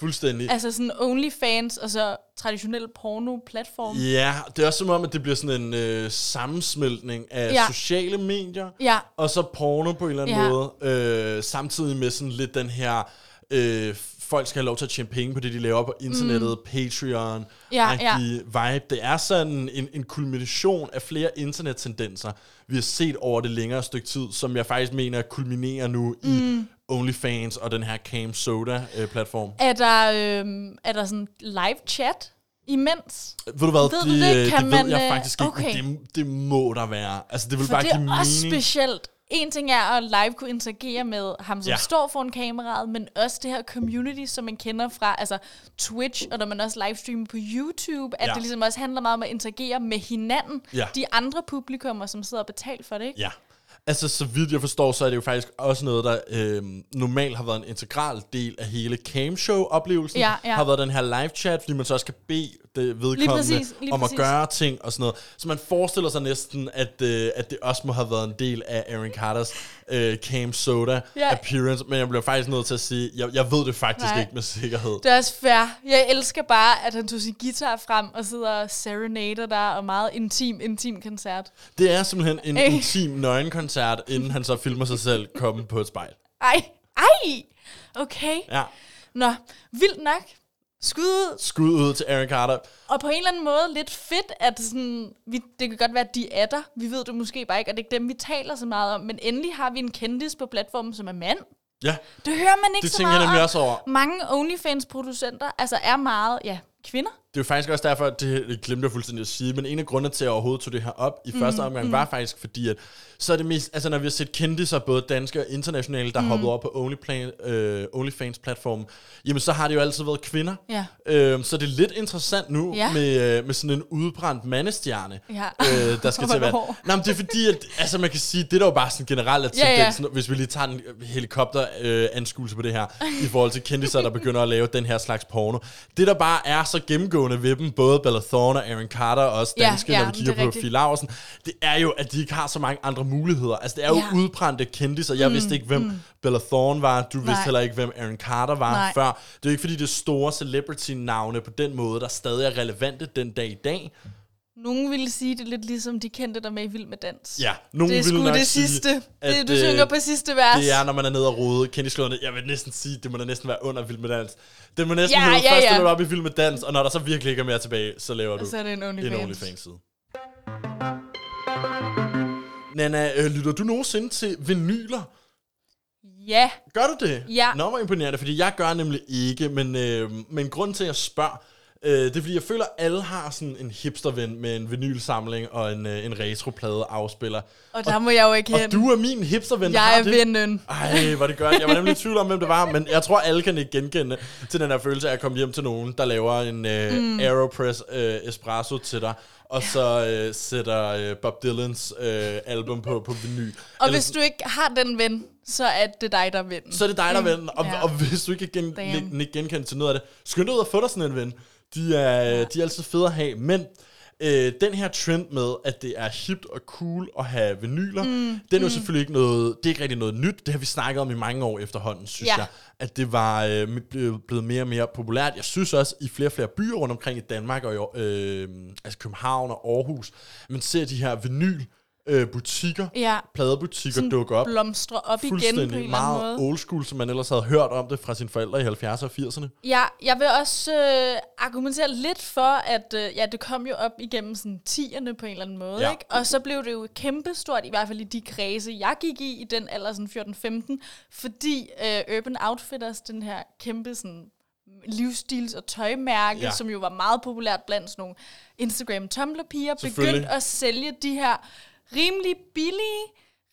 Fuldstændig. Altså sådan OnlyFans og så traditionel porno-platform. Ja, det er også som om, at det bliver sådan en øh, sammensmeltning af Ja. sociale medier, Ja. og så porno på en eller anden ja. måde, øh, samtidig med sådan lidt den her, øh, folk skal have lov til at tjene penge på det, de laver på internettet, mm. Patreon, Ja, ja. vibe. Det er sådan en, en kulmination af flere internettendenser, vi har set over det længere stykke tid, som jeg faktisk mener kulminerer nu mm. i OnlyFans og den her Cam Soda-platform. Er der, øhm, er der sådan live chat imens? Ved du hvad, Ved det, du det? det, Kan det ved man, jeg øh, faktisk ikke, okay. men det, det må der være. Altså, det vil For bare det give er også mening. specielt. En ting er at live kunne interagere med ham, som ja. Står foran kameraet, men også det her community, som man kender fra altså Twitch, og når man også livestreamer på YouTube, at. Ja. det ligesom også handler meget om at interagere med hinanden, Ja. de andre publikummer, som sidder og betaler for det, ikke? Ja. Altså, så vidt jeg forstår, så er det jo faktisk også noget, der øh, normalt har været en integral del af hele camshow-oplevelsen. Ja, ja. Har været den her live-chat, fordi man så også kan bede det vedkommende præcis, lige om præcis. at gøre ting og sådan noget. Så man forestiller sig næsten, at, øh, at det også må have været en del af Aaron Carters øh, Cam Soda Ja. appearance, men jeg bliver faktisk nødt til at sige, jeg, jeg ved det faktisk Nej. ikke med sikkerhed. Det er også fair. Jeg elsker bare, at han tog sin guitar frem og sidder og serenader der, og meget intim, intim koncert. Det er simpelthen en intim nøgenkoncert, inden han så filmer sig selv komme på et spejl. Ej, ej! Okay. Ja. Nå, vildt nok. Skud ud. Skud ud til Aaron Carter. Og på en eller anden måde lidt fedt, at sådan, vi, det kan godt være, at de er der. Vi ved det måske bare ikke, og det er ikke dem, vi taler så meget om. Men endelig har vi en kendis på platformen, som er mand. Ja, Det hører man ikke det så meget jeg om. også over. Mange OnlyFans-producenter altså er meget, ja, kvinder. Det er jo faktisk også derfor, at det, glemte jeg fuldstændig at sige, men en af grundene til, at jeg overhovedet tog det her op i første Mm, omgang, var faktisk fordi, at så er det mest, altså når vi har set kendte både danske og internationale, der Mm. mm. hoppet over på OnlyPlan, øh, OnlyFans-platformen, jamen så har det jo altid været kvinder. Ja. Øhm, så det er lidt interessant nu Ja. med, øh, med sådan en udbrændt mandestjerne, Ja. øh, der skal til at være. Hvornår? Nej, men det er fordi, at altså, man kan sige, det er der jo bare sådan generelt, at Ja, ja. hvis vi lige tager en helikopter øh, anskuelse på det her, i forhold til kendiser, der begynder at lave den her slags porno. Det, der bare er så gennemgående ved dem, både Bella Thorne og Aaron Carter, og også Ja, danske, ja, når men vi kigger er på rigtigt. Fie Laursen, det er jo, at de ikke har så mange andre muligheder. Altså, det er jo Ja. udbrændte kendiser. Jeg vidste ikke, hvem Bella Thorne var. Du vidste Mm, Nej. heller ikke, hvem Aaron Carter var Nej. før. Det er jo ikke, fordi det er store celebrity-navne på den måde, der stadig er relevante den dag i dag. Nogen ville sige, det lidt ligesom de kendte, der er med i Vild med Dans. Ja, nogen det er ville nok det sige, sidste. at, det, du øh, synger på sidste vers. Det er, når man er nede og rode kendiskloderne. Jeg vil næsten sige, det må da næsten være under Vild med Dans. Det må næsten Ja, ja, ja, først ja. op i Vild med Dans, og når der så virkelig ikke er mere tilbage, så laver du Og så er det en en OnlyFans. OnlyFans-side. Nana, øh, lytter du nogensinde til vinyler? Ja. Gør du det? Ja. Nå, hvor imponerende, fordi jeg gør nemlig ikke, men, øh, men grund til, at jeg spørger, øh, det er fordi, jeg føler, at alle har sådan en hipsterven med en vinylsamling og en, øh, en retroplade afspiller. Og der må jeg jo ikke Og hen. du er min hipsterven, jeg har er vennen. Ej, hvor det godt. Jeg var nemlig i tvivl om, hvem det var, men jeg tror, alle kan ikke genkende til den her følelse af at komme hjem til nogen, der laver en øh, mm. Aeropress øh, espresso til dig, og så øh, sætter øh, Bob Dylans øh, album på, på vinyl. Og Eller hvis du ikke har den ven, så er det dig, der er vennen. så er det dig, der er ven. Og, Ja. og hvis du ikke kan gen, genkende til noget af det, skynd dig ud og få dig sådan en ven. De er, ja. de er altid fede at have. Men øh, den her trend med, at det er hipt og cool at have vinyler, mm. den er jo selvfølgelig ikke noget, det er ikke rigtig noget nyt. Det har vi snakket om i mange år efterhånden, synes Ja. jeg. At det var øh, blevet blevet mere og mere populært. Jeg synes også, i flere og flere byer rundt omkring i Danmark, og i, øh, altså København og Aarhus, man ser de her vinyl øh, butikker, Ja. pladebutikker Sådan dukke op blomstre op igen på en eller anden meget måde. old school, som man ellers havde hørt om det fra sine forældre i 70'erne og 80'erne. Ja, jeg vil også øh, argumentere lidt for, at øh, ja, det kom jo op igennem sådan 10'erne på en eller anden måde, Ja. ikke? Og så blev det jo kæmpestort, i hvert fald i de kredse, jeg gik i, i den alder, sådan 14-15, fordi øh, Urban Outfitters, den her kæmpe sådan livsstils- og tøjmærke, ja. Som jo var meget populært blandt sådan nogle Instagram-Tumblr-piger, begyndte at sælge de her rimelig billige,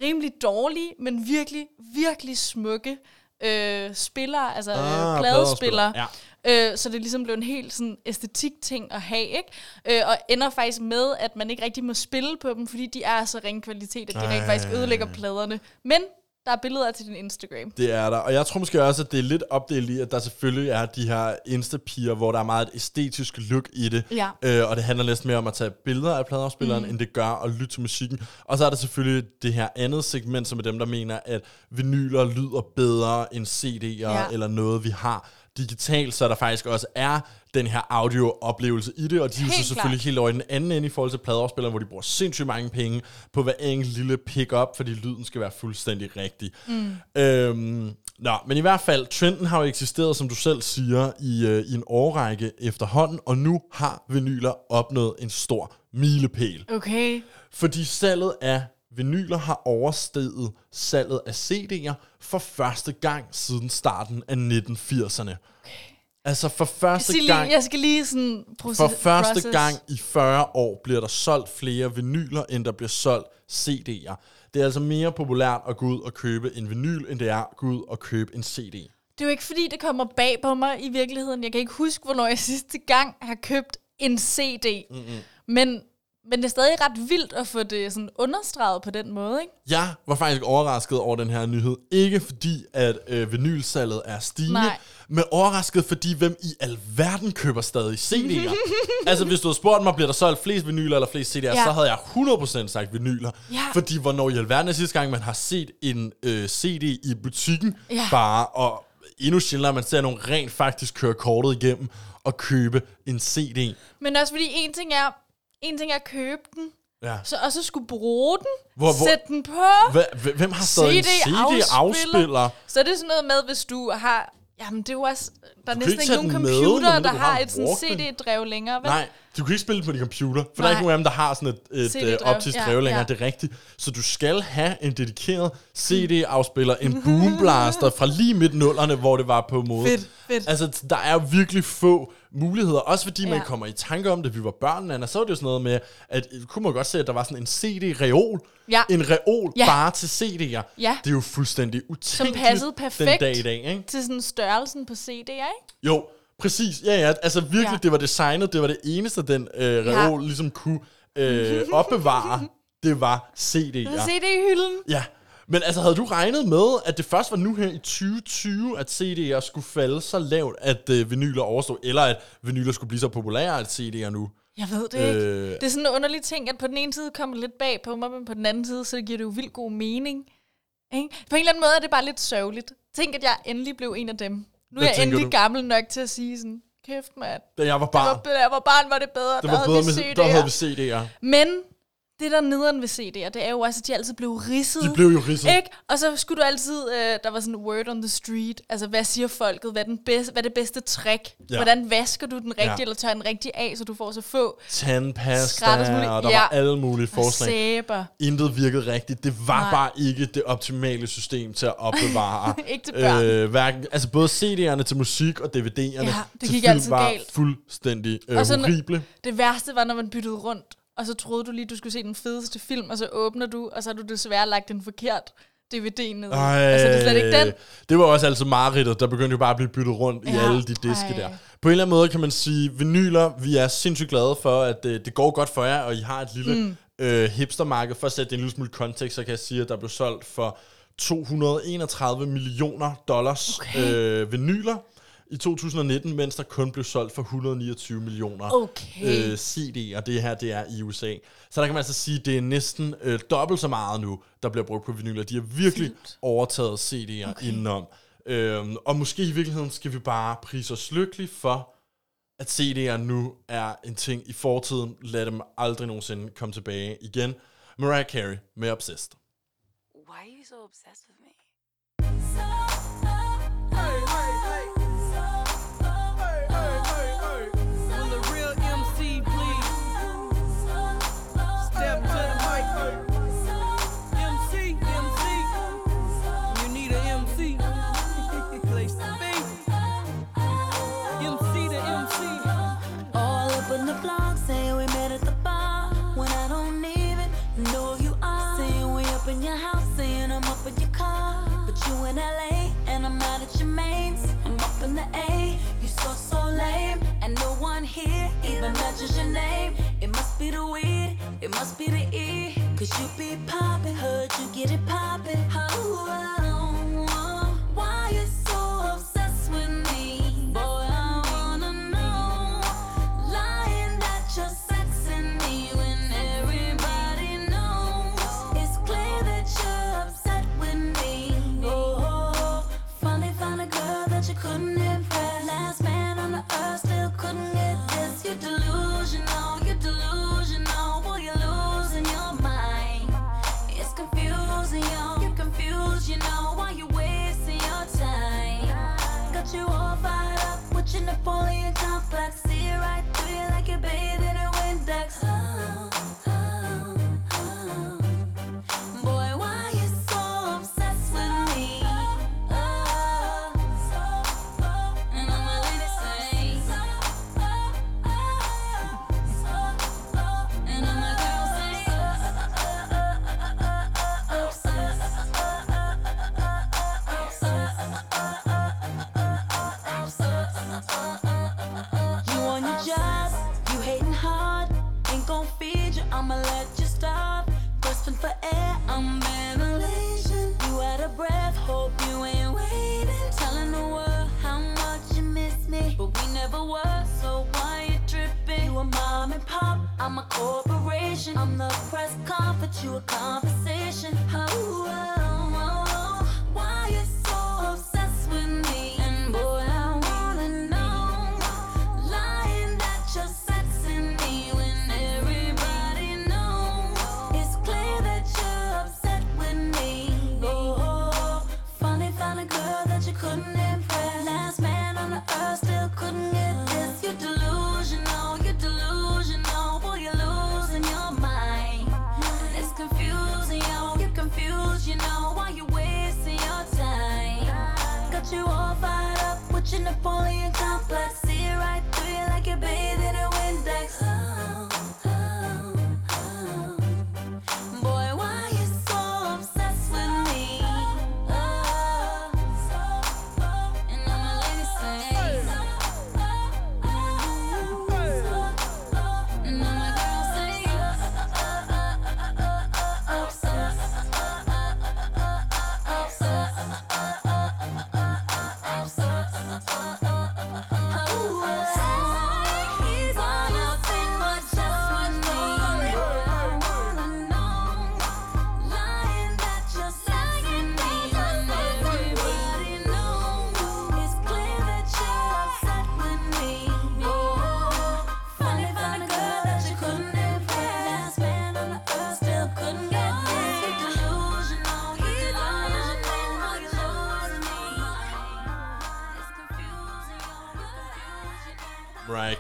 rimelig dårlige, men virkelig, virkelig smukke øh, spillere, altså ah, Ah, pladespillere. Ja. Øh, så det ligesom blev en helt sådan æstetik-ting at have, ikke? Øh, og ender faktisk med, at man ikke rigtig må spille på dem, fordi de er så ringe kvalitet, at de rent faktisk ødelægger pladerne. Men der er billeder til din Instagram. Det er der. Og jeg tror måske også, at det er lidt opdelt i, at der selvfølgelig er de her instapiger, hvor der er meget et æstetisk look i det. Ja. Øh, og det handler næsten mere om at tage billeder af pladeafspilleren, mm. end det gør at lytte til musikken. Og så er der selvfølgelig det her andet segment, som er dem, der mener, at vinyler lyder bedre end CD'er Ja. eller noget, vi har digitalt, så der faktisk også er den her audio-oplevelse i det, og de er jo så selvfølgelig klart. helt over i den anden ende i forhold til pladeafspilleren, hvor de bruger sindssygt mange penge på hver enkelt lille pick-up, fordi lyden skal være fuldstændig rigtig. Mm. Øhm, nå, men i hvert fald, trenden har jo eksisteret, som du selv siger, i, øh, i en årrække efterhånden, og nu har vinyler opnået en stor milepæl. Okay. Fordi salget af vinyler har oversteget salget af CD'er for første gang siden starten af 1980'erne. Altså for første lige, gang... jeg skal lige sådan proce- For første process. gang i 40 år bliver der solgt flere vinyler, end der bliver solgt CD'er. Det er altså mere populært at gå ud og købe en vinyl, end det er at gå ud og købe en CD. Det er jo ikke fordi, det kommer bag på mig i virkeligheden. Jeg kan ikke huske, hvornår jeg sidste gang har købt en CD. Mm-hmm. Men, men det er stadig ret vildt at få det sådan understreget på den måde, ikke? Jeg var faktisk overrasket over den her nyhed. Ikke fordi, at øh, vinylsalget er stigende, Nej. men overrasket fordi, hvem i alverden køber stadig CD'er. altså, hvis du havde spurgt mig, bliver der solgt flest vinyler eller flest CD'er, Ja. så havde jeg 100% sagt vinyler. Ja. Fordi, hvornår i alverden er sidste gang, man har set en øh, CD i butikken Ja. bare, og endnu sjældnere, man ser nogen rent faktisk køre kortet igennem og købe en CD. Men også fordi en ting er, en ting er at købe den, Ja. så også skulle bruge den, Hvor- hvor- sætte den på, Hvem har stadig en CD-afspiller? Så er det sådan noget med, hvis du har... Jamen, det er jo også... Der er næsten ikke nogen med, computer, medmindre der har et sådan. CD-drev længere, vel? Nej, Du kan ikke spille det på din computer, for der er Nej. ikke nogen af dem, der har sådan et, et CD-drev. øh, optisk Ja, drev længere, ja. det er rigtigt. Så du skal have en dedikeret CD-afspiller, en boomblaster fra lige midt nullerne, hvor det var på mode. Fedt, fedt. Altså, der er jo virkelig få muligheder, også fordi man Ja. kommer i tanke om det. Vi var børn, Anna, så var det jo sådan noget med, at kunne man godt se, at der var sådan en CD-reol. Ja. En reol Ja. bare til CD'er. Ja. Det er jo fuldstændig utænkeligt passede perfekt. den dag i dag, ikke? Til sådan størrelsen på CD'er, ikke? Jo, præcis. Ja, ja. Altså virkelig, Ja. ja. det var designet, det var det eneste, den øh, reol ligesom kunne øh, opbevare. Det var CD'er. Ja. CD-hylden. Ja. Men altså, havde du regnet med, at det først var nu her i 2020, at CD'er skulle falde så lavt, at øh, vinyler overstod, eller at vinyler skulle blive så populære, at CD'er nu? Jeg ved det ikke. Øh. Det er sådan en underlig ting, at på den ene side kommer lidt bag på mig, men på den anden side, så giver det jo vildt god mening. Ikke? På en eller anden måde er det bare lidt sørgeligt. Tænk, at jeg endelig blev en af dem. Nu er Hvad jeg tænker endelig du? gammel nok til at sige sådan, kæft mand, Da jeg var barn, var, da jeg var barn, var det bedre. det der var havde bedre vi med, CD'er. der havde vi CD'er. Men det der nederen ved CD'er, det er jo også, at de altid blev ridset. De blev jo ridset. Ikke? Og så skulle du altid, øh, der var sådan word on the street, altså hvad siger folket, hvad den bedste, hvad er det bedste trick, Ja. hvordan vasker du den rigtige, Ja. eller tørrer den rigtige af, så du får så få Tandpasta, og der Ja. var alle mulige forslag. sæber. Intet virkede rigtigt. Det var Nej. Bare ikke det optimale system til at opbevare. Ikke til børn. Øh, hverken, altså både CD'erne til musik og DVD'erne Ja, det til gik film altid var galt. fuldstændig øh, Og sådan- horrible. Det værste var, når man byttede rundt, og så troede du lige, du skulle se den fedeste film, og så åbner du, og så har du desværre lagt en forkert DVD ned. Ej, Altså, det er slet ikke den. Det var også altså mareridtet. Der begyndte jo bare at blive byttet rundt ja. i alle de diske ej. der. På en eller anden måde kan man sige, vinyler, vi er sindssygt glade for, at øh, det går godt for jer, og I har et lille mm. øh, hipstermarked. For at sætte det en lille smule kontekst, så kan jeg sige, at der blev solgt for 231 millioner dollars Okay. øh, vinyler i 2019, mens der kun blev solgt for 129 millioner Okay. øh, CD'er. Det her, det er i USA. Så der kan man altså sige, at det er næsten øh, dobbelt så meget nu, der bliver brugt på vinyler. De har virkelig Vildt. overtaget CD'er okay. indenom. Øhm, og måske i virkeligheden skal vi bare prise os lykkelige for, at CD'er nu er en ting i fortiden. Lad dem aldrig nogensinde komme tilbage igen. Mariah Carey med Obsessed. Why are you so obsessed with me? Will in LA and I'm out at your mains. I'm up in the A, you so so lame. And no one here even mentions your name. It must be the weed, it must be the E. Cause you be poppin', heard you get it poppin'. Oh, oh, oh. why you up with your what you accomplished.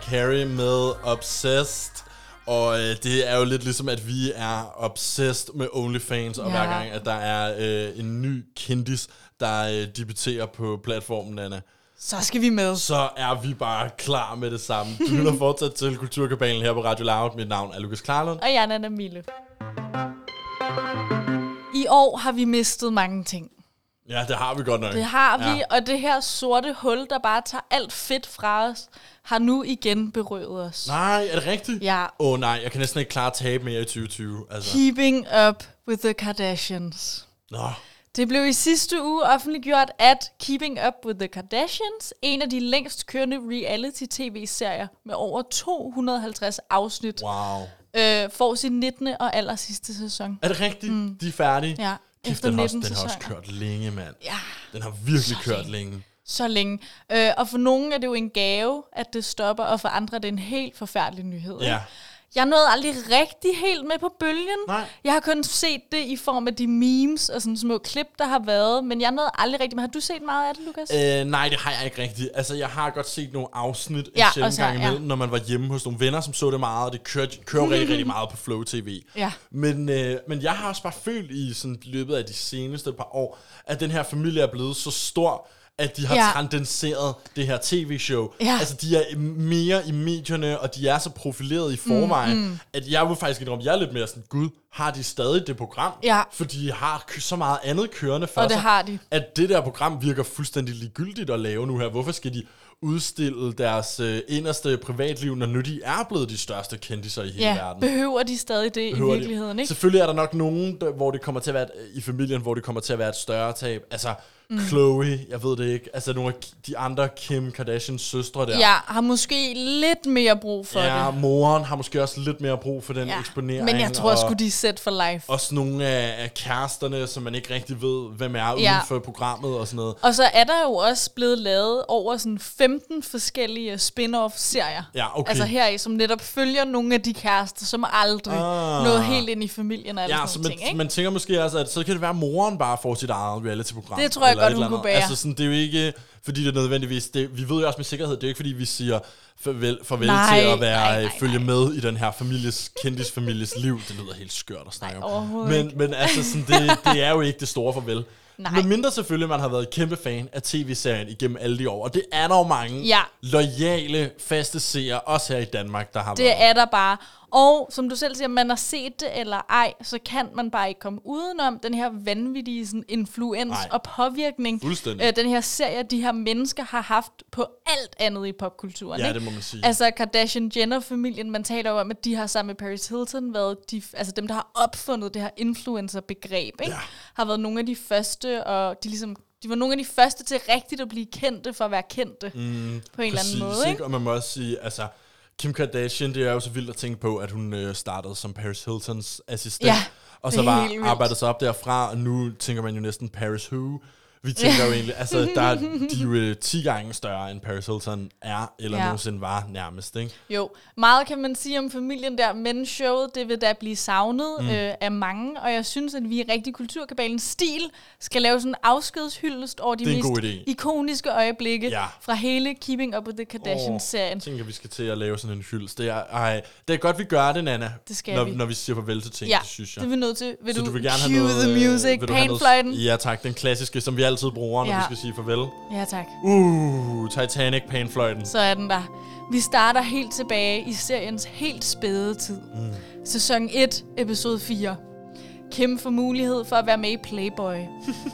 Carey med Obsessed. Og øh, det er jo lidt ligesom, at vi er obsessed med OnlyFans, og Ja. hver gang, at der er øh, en ny kendis, der øh, debuterer på platformen, Anna, Så skal vi med. så er vi bare klar med det samme. Du lytter fortsat til Kulturkabalen her på Radio Loud. Mit navn er Lukas Klarlund. Og jeg er Nana Mille. I år har vi mistet mange ting. Ja, det har vi godt nok. Det har vi, Ja. og det her sorte hul, der bare tager alt fedt fra os, har nu igen berøvet os. Nej, er det rigtigt? Ja. Åh oh, nej, jeg kan næsten ikke klare at tabe mere i 2020. Altså. Keeping Up with the Kardashians. Nå, Det blev i sidste uge offentliggjort, at Keeping Up with the Kardashians, en af de længst kørende reality-tv-serier med over 250 afsnit, wow. øh, får sin 19. og aller sidste sæson. Er det rigtigt? Mm. De er færdige? Ja, Kæft, efter den, har også, 19 den har også kørt længe, mand. Ja, Den har virkelig Så kørt længe. længe. så længe. Øh, og for nogen er det jo en gave, at det stopper, og for andre er det en helt forfærdelig nyhed. ikke? Jeg nåede aldrig rigtig helt med på bølgen. Nej. Jeg har kun set det i form af de memes og sådan små klip, der har været, men jeg nåede aldrig rigtig med. Har du set meget af det, Lukas? Øh, nej, det har jeg ikke rigtigt. Altså, jeg har godt set nogle afsnit en Ja, sjælden også gang her, ja. imellem, når man var hjemme hos nogle venner, som så det meget, og det kører, kører rigtig, rigtig meget på Flow TV. Ja. Men, øh, men jeg har også bare følt i sådan, løbet af de seneste par år, at den her familie er blevet så stor, at de har ja. Transcenderet det her tv-show. Ja. Altså, de er mere i medierne, og de er så profileret i forvejen, mm, mm. at jeg vil faktisk indrømme, jeg er lidt mere sådan, gud, har de stadig det program? Ja. Fordi de har så meget andet kørende for Og det sig, har de. at det der program virker fuldstændig ligegyldigt at lave nu her. Hvorfor skal de udstille deres øh, inderste privatliv, når nu de er blevet de største kendiser i hele ja, verden? behøver de stadig det Behøver i de- virkeligheden, ikke? Selvfølgelig er der nok nogen, der, hvor det kommer til at være et, i familien, hvor det kommer til at være et større tab. Altså, mm. Chloe, jeg ved det ikke. Altså, nogle af de andre Kim Kardashians søstre der. Ja, har måske lidt mere brug for ja det. moren har måske også lidt mere brug for den Ja. eksponering. Men jeg tror og sgu, de er set for life. Også nogle af, af kæresterne, som man ikke rigtig ved, hvem er uden Ja. for programmet og sådan noget. Og så er der jo også blevet lavet over sådan 15 forskellige spin-off-serier. Ja, okay. Altså heraf, som netop følger nogle af de kærester, som aldrig Ah. nåede helt ind i familien og alle Ja, sådan så man, ting, ikke? man tænker måske også, at så kan det være, at moren bare får sit eget reality-program. Det tror jeg eller godt, et eller andet. bære. Altså sådan, det er jo ikke, fordi det er nødvendigvis, det, vi ved jo også med sikkerhed, det er jo ikke fordi, vi siger farvel, farvel Nej, til at være, nej, nej, følge nej. med i den her families, kendisfamilies liv. Det lyder helt skørt at snakke Nej, om. Men, men altså, sådan, det, det er jo ikke det store farvel. Nej. Men mindre selvfølgelig, man har været kæmpe fan af tv-serien igennem alle de år. Og det er der jo mange Ja. loyale, faste seere, også her i Danmark, der har Det været. er der bare. Og som du selv siger, man har set det eller ej, så kan man bare ikke komme udenom den her vanvittige sådan, influens Nej. og påvirkning, øh, den her serie, de her mennesker har haft på alt andet i popkulturen. Ja, ikke? det må man sige. Altså Kardashian-Jenner-familien, man taler jo om, at de har sammen med Paris Hilton været de, altså dem, der har opfundet det her influencer-begreb, ikke? Ja. har været nogle af de første, og de ligesom de var nogle af de første til rigtigt at blive kendte for at være kendte mm, på en eller anden måde. Ikke? Og man må også sige, altså, Kim Kardashian, det er jo så vildt at tænke på, at hun øh, startede som Paris Hiltons assistent. Ja, og så var arbejdet sig op derfra, og nu tænker man jo næsten Paris Who. Vi tænker jo egentlig, altså, der er de er jo øh, 10 gange større, end Paris Hilton er, eller Ja. ja. nogensinde var nærmest, ikke? Jo, meget kan man sige om familien der, men showet, det vil da blive savnet mm. øh, af mange, og jeg synes, at vi i rigtig kulturkabalens stil skal lave sådan en afskedshyldest over de Det er en mest god idé. ikoniske øjeblikke Ja. fra hele Keeping Up with the Kardashians-serien. Jeg tænker, vi skal til at lave sådan en hyldest. Det er, ej, det er godt, vi gør det, Nana. Det skal når, vi. når vi siger farvel til ting, Ja, det synes jeg. det er vi nødt til. Vil så du, du vil gerne cue have noget, the øh, music, vil du have noget- panfløjten? Ja, tak. Den klassiske, som vi altid bruger, når Ja. vi skal sige farvel. Ja, tak. Uh, Titanic, panfløjten. Så er den der. Vi starter helt tilbage i seriens helt spæde tid. Mm. Sæson 1, episode 4. Kim får mulighed for at være med i Playboy.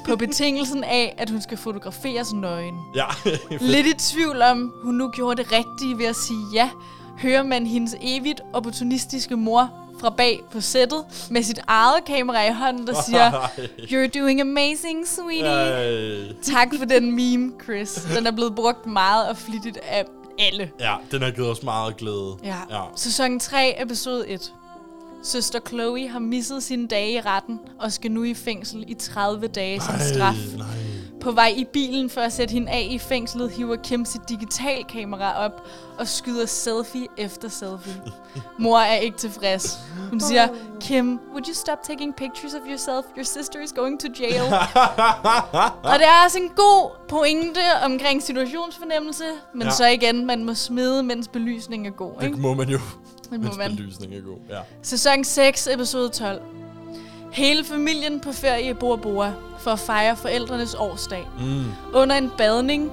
på betingelsen af, at hun skal fotograferes nøgen. Ja, Lidt i tvivl om, hun nu gjorde det rigtige ved at sige ja, hører man hendes evigt opportunistiske mor fra bag på sættet med sit eget kamera i hånden, der siger, You're doing amazing, sweetie. Øh, Tak for den meme, Chris. Den er blevet brugt meget og flittigt af alle. ja, den har givet os meget glæde. Ja. ja. Sæson 3, episode 1. Søster Chloe har misset sine dage i retten og skal nu i fængsel i 30 dage som straf. nej. På vej i bilen for at sætte hende af i fængslet, hiver Kim sit digitalkamera op og skyder selfie efter selfie. Mor er ikke tilfreds. Hun siger, Kim, would you stop taking pictures of yourself? Your sister is going to jail. og det er også en god pointe omkring situationsfornemmelse, men Ja. så igen, man må smide, mens belysningen er god. Det Ikke? må man jo, Det må mens man. belysningen er god. Ja. Sæson 6, episode 12. Hele familien på ferie i Bora Bora for at fejre forældrenes årsdag. Mm. Under en badning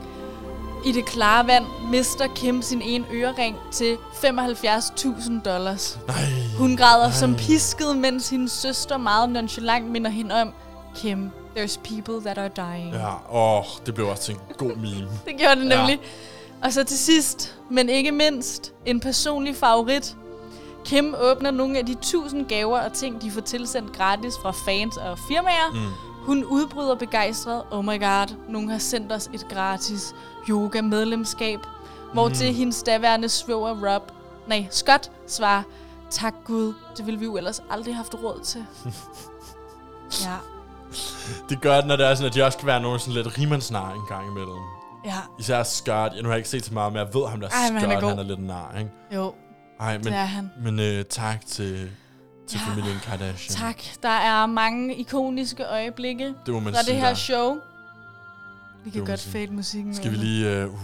i det klare vand mister Kim sin ene ørering til 75.000 dollars. Nej. Hun græder Nej. som pisket, mens hendes søster meget nonchalant minder hende om, Kim, there's people that are dying. Ja, åh, det blev også en god meme. Det gjorde det Ja. nemlig. Og så til sidst, men ikke mindst, en personlig favorit. Kim åbner nogle af de tusind gaver og ting, de får tilsendt gratis fra fans og firmaer. Mm. Hun udbryder begejstret, oh my god, nogen har sendt os et gratis yoga-medlemskab. Hvor til Mm. hendes daværende svoger Rob, nej, Scott, svarer, tak Gud, det ville vi jo ellers aldrig have haft råd til. ja, Det gør det, når det er sådan, at de også kan være nogle sådan lidt rimandsnar en gang imellem. ja, Især Scott. Jeg, nu har jeg ikke set så meget, men jeg ved ham der Ej, men han er Scott, god. han er lidt nar, ikke? jo, Ej, men, det er han. men øh, tak til, til Ja, familien Kardashian. Tak. Der er mange ikoniske øjeblikke Det må man fra sige, det her der. show. Vi kan godt fade musikken. Skal vi lige, øh, uh,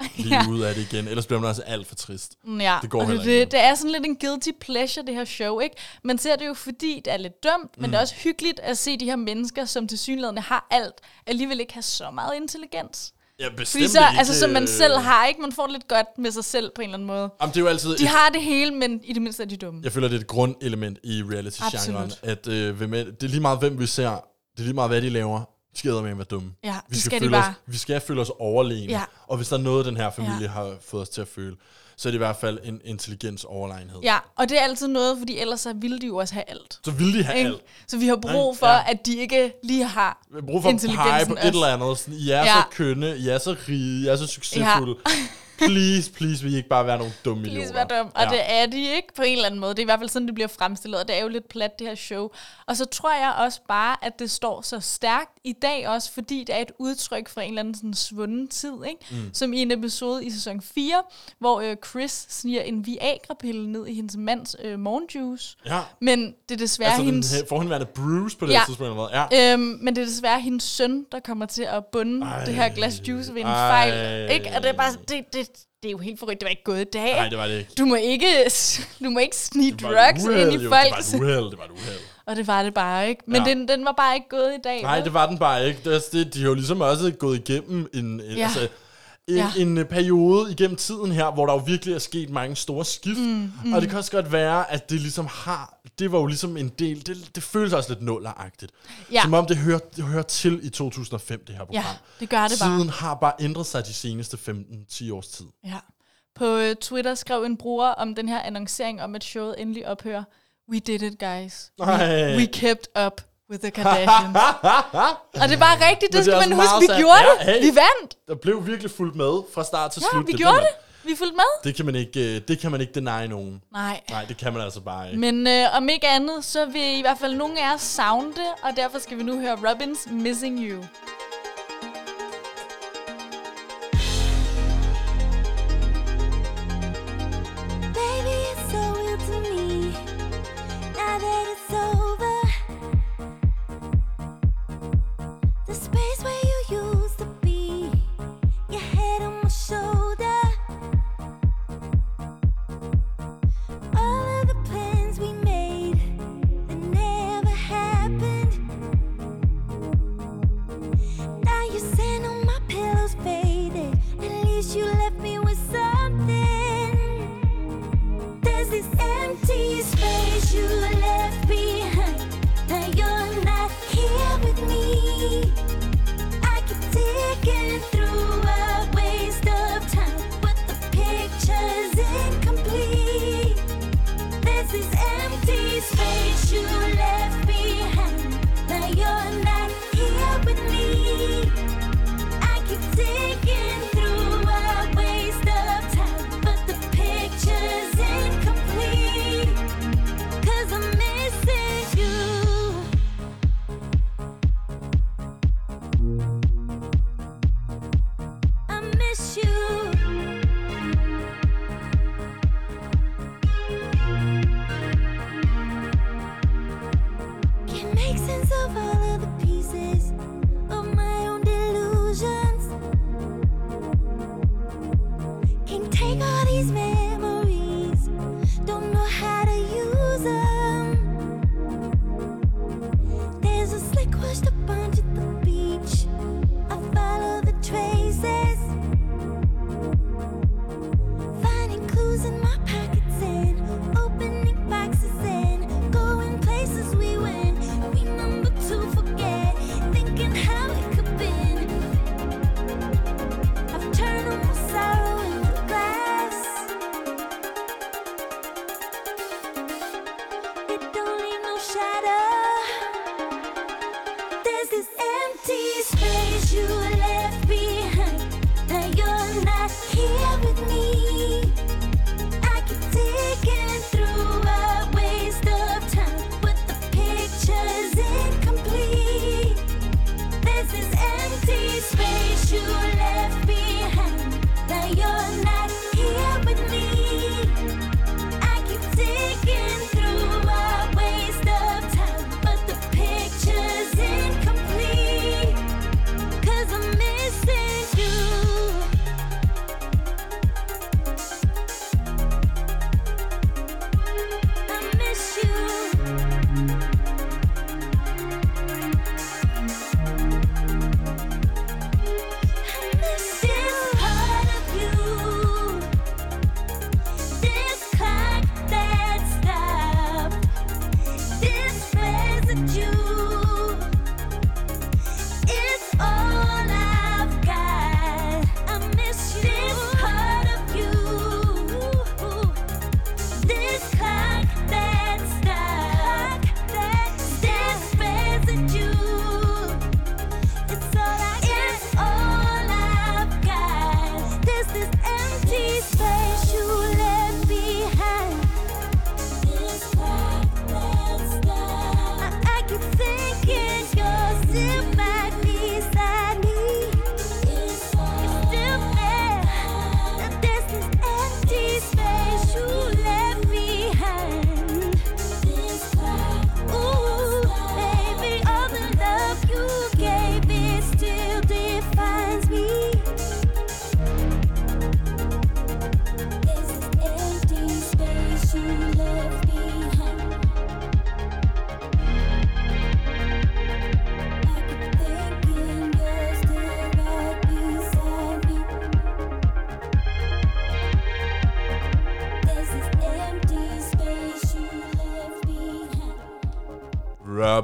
lige Ja. ud af det igen? Ellers bliver man også alt for trist. Mm, Ja, Det går og det, ikke. det, er sådan lidt en guilty pleasure, det her show, ikke? Man ser det jo, fordi det er lidt dumt, men Mm. det er også hyggeligt at se de her mennesker, som til synligheden har alt, alligevel ikke har så meget intelligens. Ja, bestemt Fordi så, ikke. altså som man selv har, ikke? Man får det lidt godt med sig selv på en eller anden måde. Jamen, det er jo altid... De har det hele, men i det mindste er de dumme. Jeg føler, det er et grundelement i reality-genren, at øh, hvem er, det er lige meget, hvem vi ser. Det er lige meget, hvad de laver. De skal med være dumme. Ja, vi skal de føle bare. Os, vi skal føle os overlegne. Ja. Og hvis der er noget, den her familie Ja. har fået os til at føle, så er det i hvert fald en intelligens overlegenhed. Ja, og det er altid noget, fordi ellers så ville de jo også have alt. Så vil de have Ikke? alt. Så vi har brug for, Ja. at de ikke lige har Vi har brug for at pege på et også. eller andet. Sådan, I er Ja. så kønne, I er så rige, I er så succesfulde. please, please, vil I ikke bare være nogle dumme Please idioter. være dum. Og ja. det er de ikke på en eller anden måde. Det er i hvert fald sådan, det bliver fremstillet, og det er jo lidt plat, det her show. Og så tror jeg også bare, at det står så stærkt i dag også, fordi det er et udtryk fra en eller anden sådan svunden tid, ikke? Mm. Som i en episode i sæson 4, hvor øh, Chris sniger en Viagra-pille ned i hendes mands øh, morgenjuice. Ja. Men det er desværre Altså hendes... he- forhenværende Bruce på det Ja. tidspunkt. Ja. Øhm, men det er desværre hendes søn, der kommer til at bunde Ej. det her glas juice ved en Ej. fejl. Ikke? Og det er bare, det, det, det er jo helt forrygt. Det var ikke gået i dag. Nej, det var det ikke. Du må ikke, du må ikke snige drugs uheld, ind i jo. folk. Det var et uheld, det var et uheld. Og det var det bare ikke. Men Ja. den, den var bare ikke gået i dag. Nej, vel? det var den bare ikke. Det, det, de har jo ligesom også gået igennem en, en, ja. altså, en, Ja. en øh, periode igennem tiden her, hvor der jo virkelig er sket mange store skift. Mm, mm. Og det kan også godt være, at det ligesom har... Det var jo ligesom en del... Det, det føles også lidt nulleragtigt. Ja. Som om det hører, det hører til i 2005, det her program. Ja, det gør det bare. Tiden har bare ændret sig de seneste 15-10 års tid. Ja. På øh, Twitter skrev en bruger om den her annoncering om, at showet endelig ophører. We did it, guys. We, we kept up with the Kardashians. og det var rigtigt, det Men skal man huske. Vi sandt. gjorde Ja, det. hey. Vi vandt. Der blev virkelig fuldt med fra start til Ja, slut. vi Det gjorde det. Vi fulgte med. Det kan man ikke, øh, det kan man ikke deny nogen. Nej. Nej, det kan man altså bare ikke. Men øh, om ikke andet, så vil i hvert fald nogle af os savne det, og derfor skal vi nu høre Robins Missing You.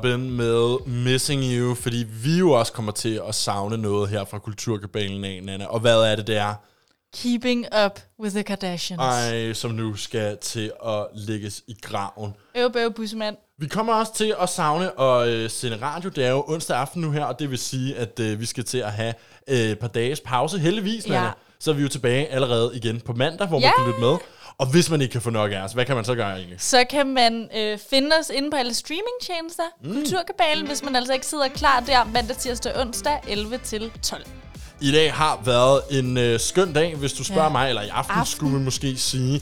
Robin med Missing You, fordi vi jo også kommer til at savne noget her fra Kulturkabalen af, Nana. Og hvad er det, det er? Keeping up with the Kardashians. Ej, som nu skal til at lægges i graven. Øv, bøv, bussemand. Vi kommer også til at savne at øh, sende radio. Det er jo onsdag aften nu her, og det vil sige, at øh, vi skal til at have øh, et par dages pause. Heldigvis, Ja. Nana. Så er vi jo tilbage allerede igen på mandag, hvor Ja. man kan lytte med. Og hvis man ikke kan få nok af os, hvad kan man så gøre egentlig? Så kan man øh, finde os inde på alle streamingtjenester. Mm. Kulturkabalen, hvis man altså ikke sidder klar der mandag, tirsdag, onsdag 11 til 12. I dag har været en øh, skøn dag, hvis du spørger ja. Mig, eller i aften, aften skulle vi måske sige.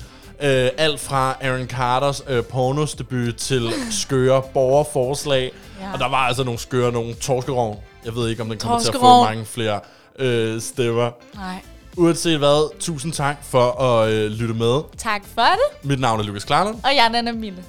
Øh, alt fra Aaron Carters øh, pornos debut til skøre borgerforslag. Ja. Og der var altså nogle skøre, nogle torskerov. Jeg ved ikke, om den kommer til at få mange flere øh, stemmer. Nej. Uanset hvad, tusind tak for at øh, lytte med. Tak for det. Mit navn er Lukas Klarlund. Og jeg er Nana Mille.